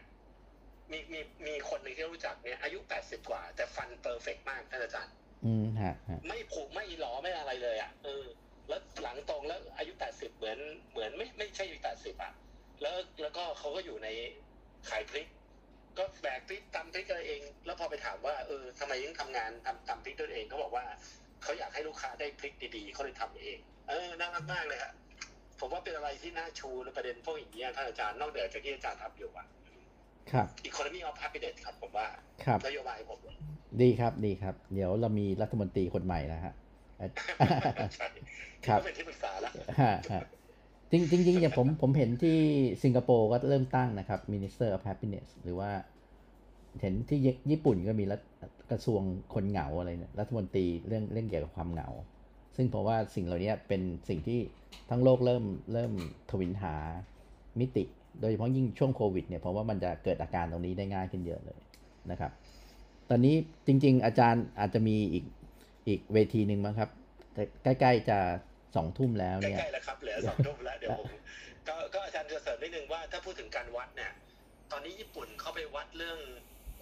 Speaker 2: มีมีมีคนหนึ่งที่รู้จักเนี่ยอายุแปดสิบกว่า แต่ฟันเพอร์เฟกมากท่านอาจารย์
Speaker 1: อืมฮะฮะ
Speaker 2: ไม่ผุไม่หลอไม่อะไรเลยอะเออแล้วหลังตรงแล้วอายุแปดสิบเหมือนเหมือนไม่ไม่ใช่อายุแปดสิบอะแล้วแล้วก็เขาก็อยู่ในขายพริก ก็แบกพริกตำพริกกันเอง แล้วพอไปถามว่าเออทำไมยังทำงานทำตำพริกด้วยเองเขาบอกว่าเขาอยากให้ลูกค้าได้พริกดีๆเขาเลยทำเอง เออน่ารักมากเลยฮะผมว่าเป็นอะไรที่น่าชูในประเด็นพวกอย่างนี้ยท่านอาจารย์นอกเหนือจากที่อาจารย์ทำอยู่อะ
Speaker 1: ครับ
Speaker 2: economy of happiness ครับผมว่า
Speaker 1: ครับ
Speaker 2: นโยบายผม
Speaker 1: ดีครับดีครับ เดี๋ยวเรามีรัฐมนตรีคนใหม่แล้วฮะ
Speaker 2: ใช่
Speaker 1: ครับ
Speaker 2: ก็เป็นที่ปรึกษาแล้ว
Speaker 1: ฮะฮะ จริงจริงๆอย่างผมผมเห็นที่สิงคโปร์ก็เริ่มตั้งนะครับ Minister of Happiness หรือว่า เห็นที่ญี่ปุ่นก็มีรัฐกระทรวงคนเหงาอะไรเนี่ยรัฐมนตรีเรื่องเรื่องเกี่ยวกับความเหงา ซึ่งผมว่าสิ่งเหล่านี้เป็นสิ่งที่ทั้งโลกเริ่มเริ่มทวินหามิติ โดยเฉพาะยิ่งช่วงโควิดเนี่ยผมว่ามันจะเกิดอาการตรงนี้ได้ง่ายขึ้นเยอะเลยนะครับ ตอนนี้จริง ๆ อาจารย์อาจจะมีอีกอีกเวทีหนึ่งมั้งครับแต่ใกล้ๆจะ สองทุ่มแล้ว
Speaker 2: ใก
Speaker 1: เนี่ย
Speaker 2: ล้ๆแล้วครับเหลือสองทุ่มแล้วเดี๋ยวผมก็ก็อาจารย์จะเสริมนิดนึงว่าถ้าพูดถึงการวัดเนี่ย ตอนนี้ญี่ปุ่นเขาไปวัดเรื่อง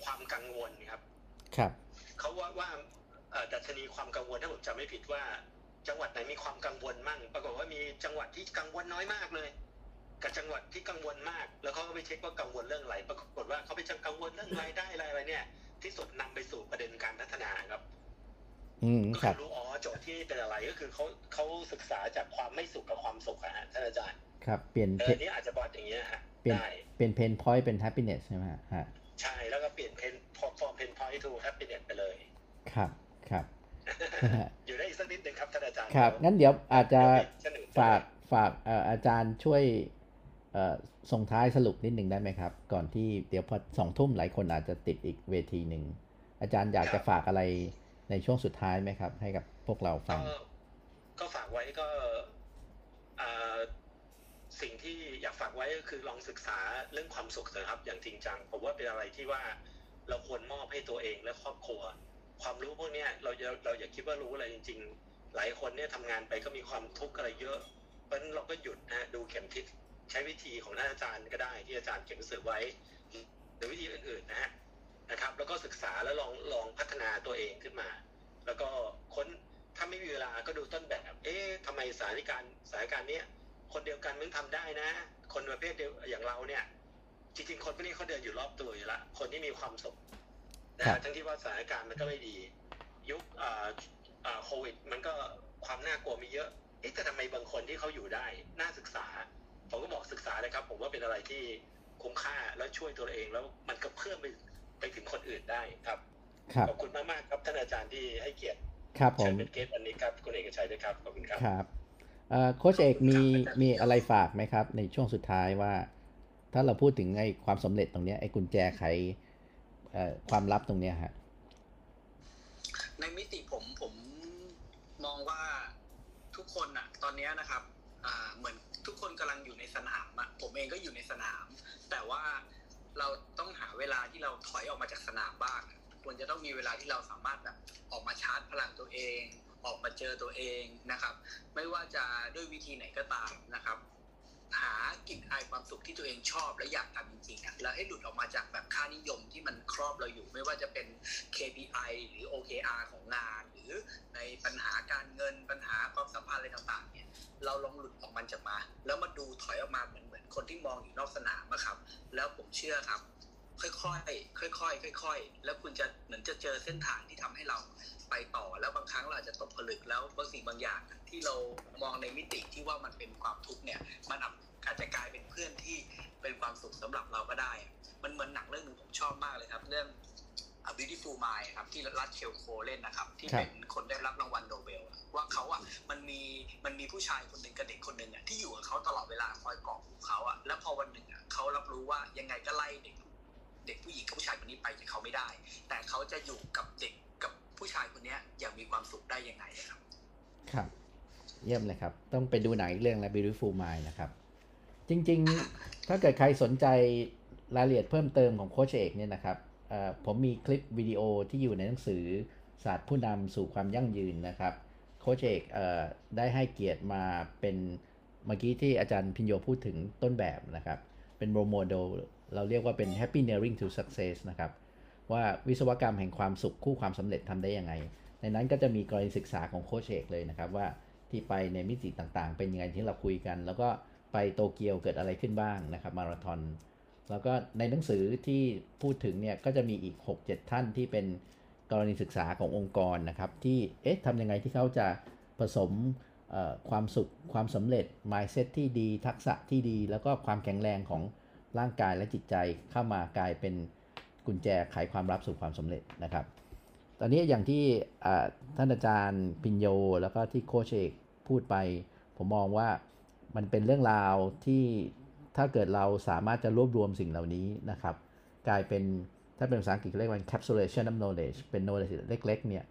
Speaker 2: ความกังวลครับ
Speaker 1: ครับ
Speaker 2: เขาว่าว่าเอ่อดัชนีความกังวลถ้าผมจำไม่ผิดว่า จังหวัดไหนมีความกังวลมั่ง ปรากฏว่ามีจังหวัดที่กังวลน้อยมากเลย กับจังหวัดที่กังวลมาก แล้วเขาก็ไปเช็คว่ากังวลเรื่องอะไร ปรากฏว่าเขาไปจังกังวลเรื่องรายได้อะไรอะไรเนี่ย ที่สุดนำไปสู่ประเด็นการพัฒนาครับ
Speaker 1: อืม
Speaker 2: ก็
Speaker 1: ครั
Speaker 2: คื
Speaker 1: บ
Speaker 2: อรู้อ๋อโจทย์ที่เป็นอะไรก็คือเขาเขาศึกษาจากความไม่สุขกับความสุขอะฮะท่านอาจารย์
Speaker 1: ครับเปลี่ยน
Speaker 2: เอ
Speaker 1: เพ
Speaker 2: อนี่อาจจะบอสอย่างเงี้ยฮะ
Speaker 1: เปลี่ยน
Speaker 2: ได้
Speaker 1: เปลี่ยนเพนพอยต์เป็น happiness ใช่ไหมฮะฮะ
Speaker 2: ใช่แล้วก็เปลี่ยนเพนพอฟอร์มเพนพอยต์ทูแฮปปี้เน็ตไปเลย
Speaker 1: ครับครับ
Speaker 2: อยู่ได้อีกสักนิดหนึ่งครับท่านอาจารย์
Speaker 1: ครับงั้นเดี๋ยวอาจจะ
Speaker 2: เดี๋ยวไปเสนอ
Speaker 1: ฝากฝากเอ่ออาจารย์ช่วยเอ่อส่งท้ายสรุปนิดหนึ่งได้ไหมครับ ก่อนที่เดี๋ยวพอสองทุ่มหลายคนอาจจะติดอีกเวทีหนึ่งอาจารย์อยากจะฝากอะไร ในช่วงสุดท้ายไหมครับ ให้กับพวกเราฟัง
Speaker 2: ก็ฝากไว้ก็สิ่งที่อยากฝากไว้ก็คือลองศึกษาเรื่องความสุขนะครับ อย่างจริงจังผมว่าเป็นอะไรที่ว่าเราควรมอบให้ตัวเองและครอบครัว ความรู้พวกนี้เราเราอย่าคิดว่ารู้อะไรจริง ๆ หลายคนเนี่ยทำงานไปก็มีความทุกข์อะไรเยอะเพราะฉะนั้นเราก็หยุดนะดูเข็มทิศใช้วิธีของท่านอาจารย์ก็ได้ที่อาจารย์เขียนหนังสือไว้หรือวิธีอื่นๆนะฮะ นะครับ แล้วก็ศึกษาแล้วลองลองพัฒนาตัวเองขึ้นมา แล้วก็ค้นถ้าไม่มีเวลาก็ดูต้นแบบ เอ๊ะทำไมสถานการณ์สถานการณ์เนี้ยคนเดียวกันไม่
Speaker 4: มันทำได้นะ คนประเภทเดียวอย่างเราเนี่ย จริงๆ คนพวกนี้เขาเดินอยู่รอบตัวอยู่ละ คนที่มีความสุขนะ
Speaker 1: ครั
Speaker 4: ฮะ
Speaker 1: บ
Speaker 4: ทั้งที่ว่าสถานการณ์มันก็ไม่ดี ยุคอ่าอ่าโควิด มันก็ความน่ากลัวมีเยอะเอ๊ะแต่ทำไมบางคนที่เขาอยู่ได้ น่าศึกษา ผมก็บอกศึกษาเลยครับ ผมว่าเป็นอะไรที่คุ้มค่าแล้วช่วยตัวเองแล้วมันก็เพิ่มไป ไปถึงคนอื่นได้ครับ
Speaker 1: ครับ
Speaker 4: ขอบคุณมากๆครับท่านอาจารย์ที่ให้เกียรติ
Speaker 1: ครับผ
Speaker 4: เชิญ
Speaker 1: ม
Speaker 4: เป็นเกสต์วันนี้ครับคุณเอกชัยด้วยครับขอบคุณครับ
Speaker 1: ครับเอ่อโค้ชเอกมีมีอะไรฝากไหมครับ ในช่วงสุดท้ายว่า ถ้าเราพูดถึงไอ้ความสำเร็จตรงเนี้ยไอ้กุญแจไขเอ่อความลับตรงเนี้ยฮะ
Speaker 3: ในมิติผมผมมองว่าทุกคนอะตอนเนี้ยนะครับอ่าเหมือนทุกคนกำลังอยู่ในสนามอะผมเองก็อยู่ในสนาม แต่ว่า เราต้องหาเวลาที่เราถอยออกมาจากสนามบ้างควรจะต้องมีเวลาที่เราสามารถแบบออกมาชาร์จพลังตัวเอง ออกมาเจอตัวเองนะครับ ไม่ว่าจะด้วยวิธีไหนก็ตามนะครับหากลิ่นอายความสุขที่ตัวเองชอบและอยากทำจริงๆอะแล้วให้หลุดออกมาจากแบบค่านิยมที่มันครอบเราอยู่ ไม่ว่าจะเป็น KPI หรือ OKR ของงาน หรือในปัญหาการเงินปัญหาความสัมพันธ์อะไรต่างๆเนี่ยเราลองหลุดออกมันจากมา แล้วมาดูถอยออกมาเหมือน คนที่มองอยู่นอกสนามนะครับ แล้วผมเชื่อครับ ค่อยๆค่อยๆค่อยๆแล้วคุณจะเหมือนจะเจอเส้นทางที่ทำให้เราไปต่อแล้วบางครั้งเราอาจจะตกผลึกแล้วบางสิ่งบางอย่างที่เรามองในมิติที่ว่ามันเป็นความทุกข์เนี่ยมันอาจจะกลายเป็นเพื่อนที่เป็นความสุขสำหรับเราก็ได้ มันเหมือนหนังเรื่องหนึ่งผมชอบมากเลยครับ เรื่อง Beautiful Mind ครับที่รัชเชลโคเล่นนะครับ ที่
Speaker 1: ครับ
Speaker 3: เป็นคนได้รับรางวัลโนเบลอะว่าเขาอะมันมีมันมีผู้ชายคนหนึ่งกับเด็กคนหนึ่งอะที่อยู่กับเขาตลอดเวลาคอยกอบหูเขาอะแล้วพอวันหนึ่งอะเขารับรู้ว่ายังไงก็ไล่เด็กเด็กผู้หญิงกับผู้ชายคนนี้ไปจากเขาไม่ได้ แต่เขาจะอยู่กับเด็กกับผู้ชายคนเนี้ยอย่างมีความสุขได้ยังไงอะครับ
Speaker 1: ครับ เยี่ยมเลยครับ ต้องไปดูหนังอีกเรื่องแล้ว Beautiful Mind นะครับ จริง ๆ ถ้าเกิดใครสนใจรายละเอียดเพิ่มเติมของโค้ชเอกเนี่ยนะครับเอ่อ ผมมีคลิปวิดีโอที่อยู่ในหนังสือศาสตร์ผู้นำสู่ความยั่งยืนนะครับ โค้ชเอกได้ให้เกียรติมาเป็นเมื่อกี้ที่อาจารย์พิญโยพูดถึงต้นแบบนะครับ เป็น role model เราเรียกว่าเป็น happineering to success นะครับ ว่าวิศวกรรมแห่งความสุขคู่ความสำเร็จทำได้ยังไง ในนั้นก็จะมีกรณีศึกษาของโค้ชเอกเลยนะครับว่าที่ไปในมิติต่างๆ เป็นยังไงที่เราคุยกัน แล้วก็ไปโตเกียวเกิดอะไรขึ้นบ้างนะครับมาราธอน แล้วก็ในหนังสือที่พูดถึงเนี่ยก็จะมีอีก 6-7 ท่านที่เป็นกรณีศึกษาขององค์กรนะครับ ที่เอ๊ะทำยังไงที่เขาจะผสมความสุขความสำเร็จ mindset ที่ดี ทักษะที่ดี แล้วก็ความแข็งแรงของร่างกายและจิตใจเข้ามากลายเป็นกุญแจไขความลับสู่ความสำเร็จนะครับ ตอนนี้อย่างที่ท่านอาจารย์พิญโย แล้วก็ที่โค้ชเอกพูดไป ผมมองว่ามันเป็นเรื่องราวที่ ถ้าเกิดเราสามารถจะรวบรวมสิ่งเหล่านี้นะครับ กลายเป็นถ้าเป็นภาษาอังกฤษเรียกว่า encapsulation of knowledge เป็น knowledge เล็กๆเนี่ย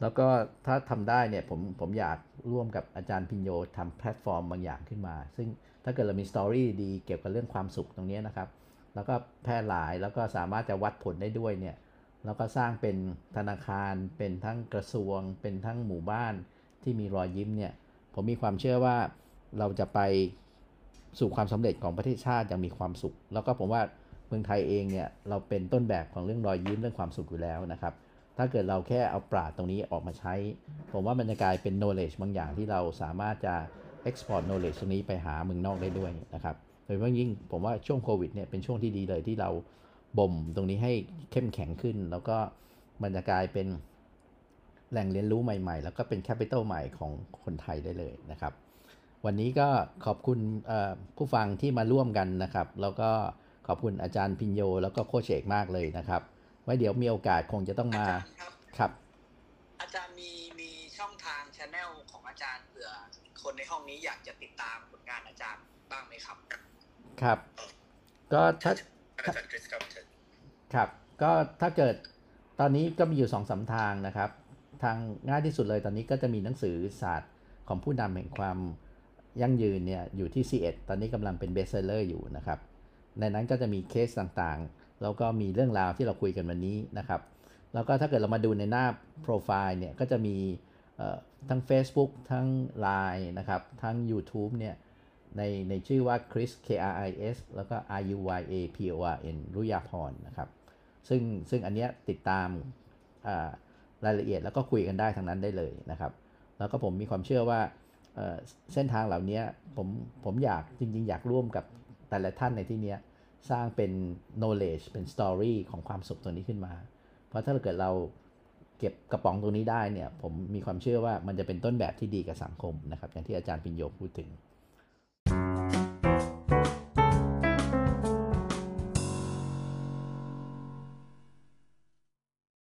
Speaker 1: แล้วก็ถ้าทำได้เนี่ยผมผมอยากร่วมกับอาจารย์พิญโยทำแพลตฟอร์มบางอย่างขึ้นมา ซึ่งถ้าเกิดเรามี story ดีเกี่ยวกับเรื่องความสุขตรงนี้นะครับ แล้วก็แพร่หลายแล้วก็สามารถจะวัดผลได้ด้วยเนี่ยแล้วก็สร้างเป็นธนาคาร เป็นทั้งกระทรวง เป็นทั้งหมู่บ้านที่มีรอยยิ้มเนี่ยผมมีความเชื่อว่าเราจะไป สู่ความสำเร็จของประเทศชาติอย่างมีความสุข แล้วก็ผมว่าเมืองไทยเองเนี่ยเราเป็นต้นแบบของเรื่องรอยยิ้มเรื่องความสุขอยู่แล้วนะครับ ถ้าเกิดเราแค่เอาปราดตรงนี้ออกมาใช้ ผมว่ามันจะกลายเป็น knowledge บางอย่างที่เราสามารถจะ export knowledge ตรงนี้ไปหาเมืองนอกได้ด้วยนะครับโดยเฉพาะยิ่งผมว่าช่วงโควิดเนี่ยเป็นช่วงที่ดีเลยที่เราบ่มตรงนี้ให้เข้มแข็งขึ้น แล้วก็มันจะกลายเป็นแหล่งเรียนรู้ใหม่ ๆ แล้วก็เป็นแคปิตอลใหม่ของคนไทยได้เลยนะครับ วันนี้ก็ขอบคุณเอ่อผู้ฟังที่มาร่วมกันนะครับ แล้วก็ขอบคุณอาจารย์พิญโยแล้วก็โคชเอกมากเลยนะครับ ไว้เดี๋ยวมีโอกาสคงจะต้องมา
Speaker 3: อาจารย์ครับ
Speaker 1: ครับ
Speaker 3: อาจารย์มีมีช่องทางช anel ของอาจารย์เผื่อคนในห้องนี้อยากจะติดตามผลงานอาจารย์บ้างไหมครับ
Speaker 1: ครับ ก็ถ้า
Speaker 2: อาจารย์คริสครับเชิญ
Speaker 1: ครับ ก็ถ้าเกิดตอนนี้ก็มีอยู่สองสามทางนะครับ ทางง่ายที่สุดเลยตอนนี้ก็จะมีหนังสือศาสตร์ของผู้นำแห่งความ ยั่งยืนเนี่ยอยู่ที่ C1 ตอนนี้กำลังเป็น bestseller อยู่นะครับ ในนั้นก็จะมีเคสต่างๆ แล้วก็มีเรื่องราวที่เราคุยกันวันนี้นะครับ แล้วก็ถ้าเกิดเรามาดูในหน้าโปรไฟล์เนี่ยก็จะมีทั้ง Facebook ทั้ง Line นะครับ ทั้ง YouTube เนี่ยในในชื่อว่า Chris K R I S แล้วก็ R U Y A P O R N รุยาพรนะครับ ซึ่งซึ่งอันเนี้ยติดตามรายละเอียดแล้วก็คุยกันได้ทั้งนั้นได้เลยนะครับ แล้วก็ผมมีความเชื่อว่า เส้นทางเหล่านี้ผมผมอยากจริง ๆ อยากร่วมกับแต่ละท่านในที่เนี้ยสร้างเป็น knowledge เป็น story ของความสุขตัวนี้ขึ้นมา เพราะถ้าเกิดเราเก็บกระป๋องตรงนี้ได้เนี่ย ผมมีความเชื่อว่ามันจะเป็นต้นแบบที่ดีกับสังคมนะครับ อย่างที่อาจารย์ปิญโยพูดถึง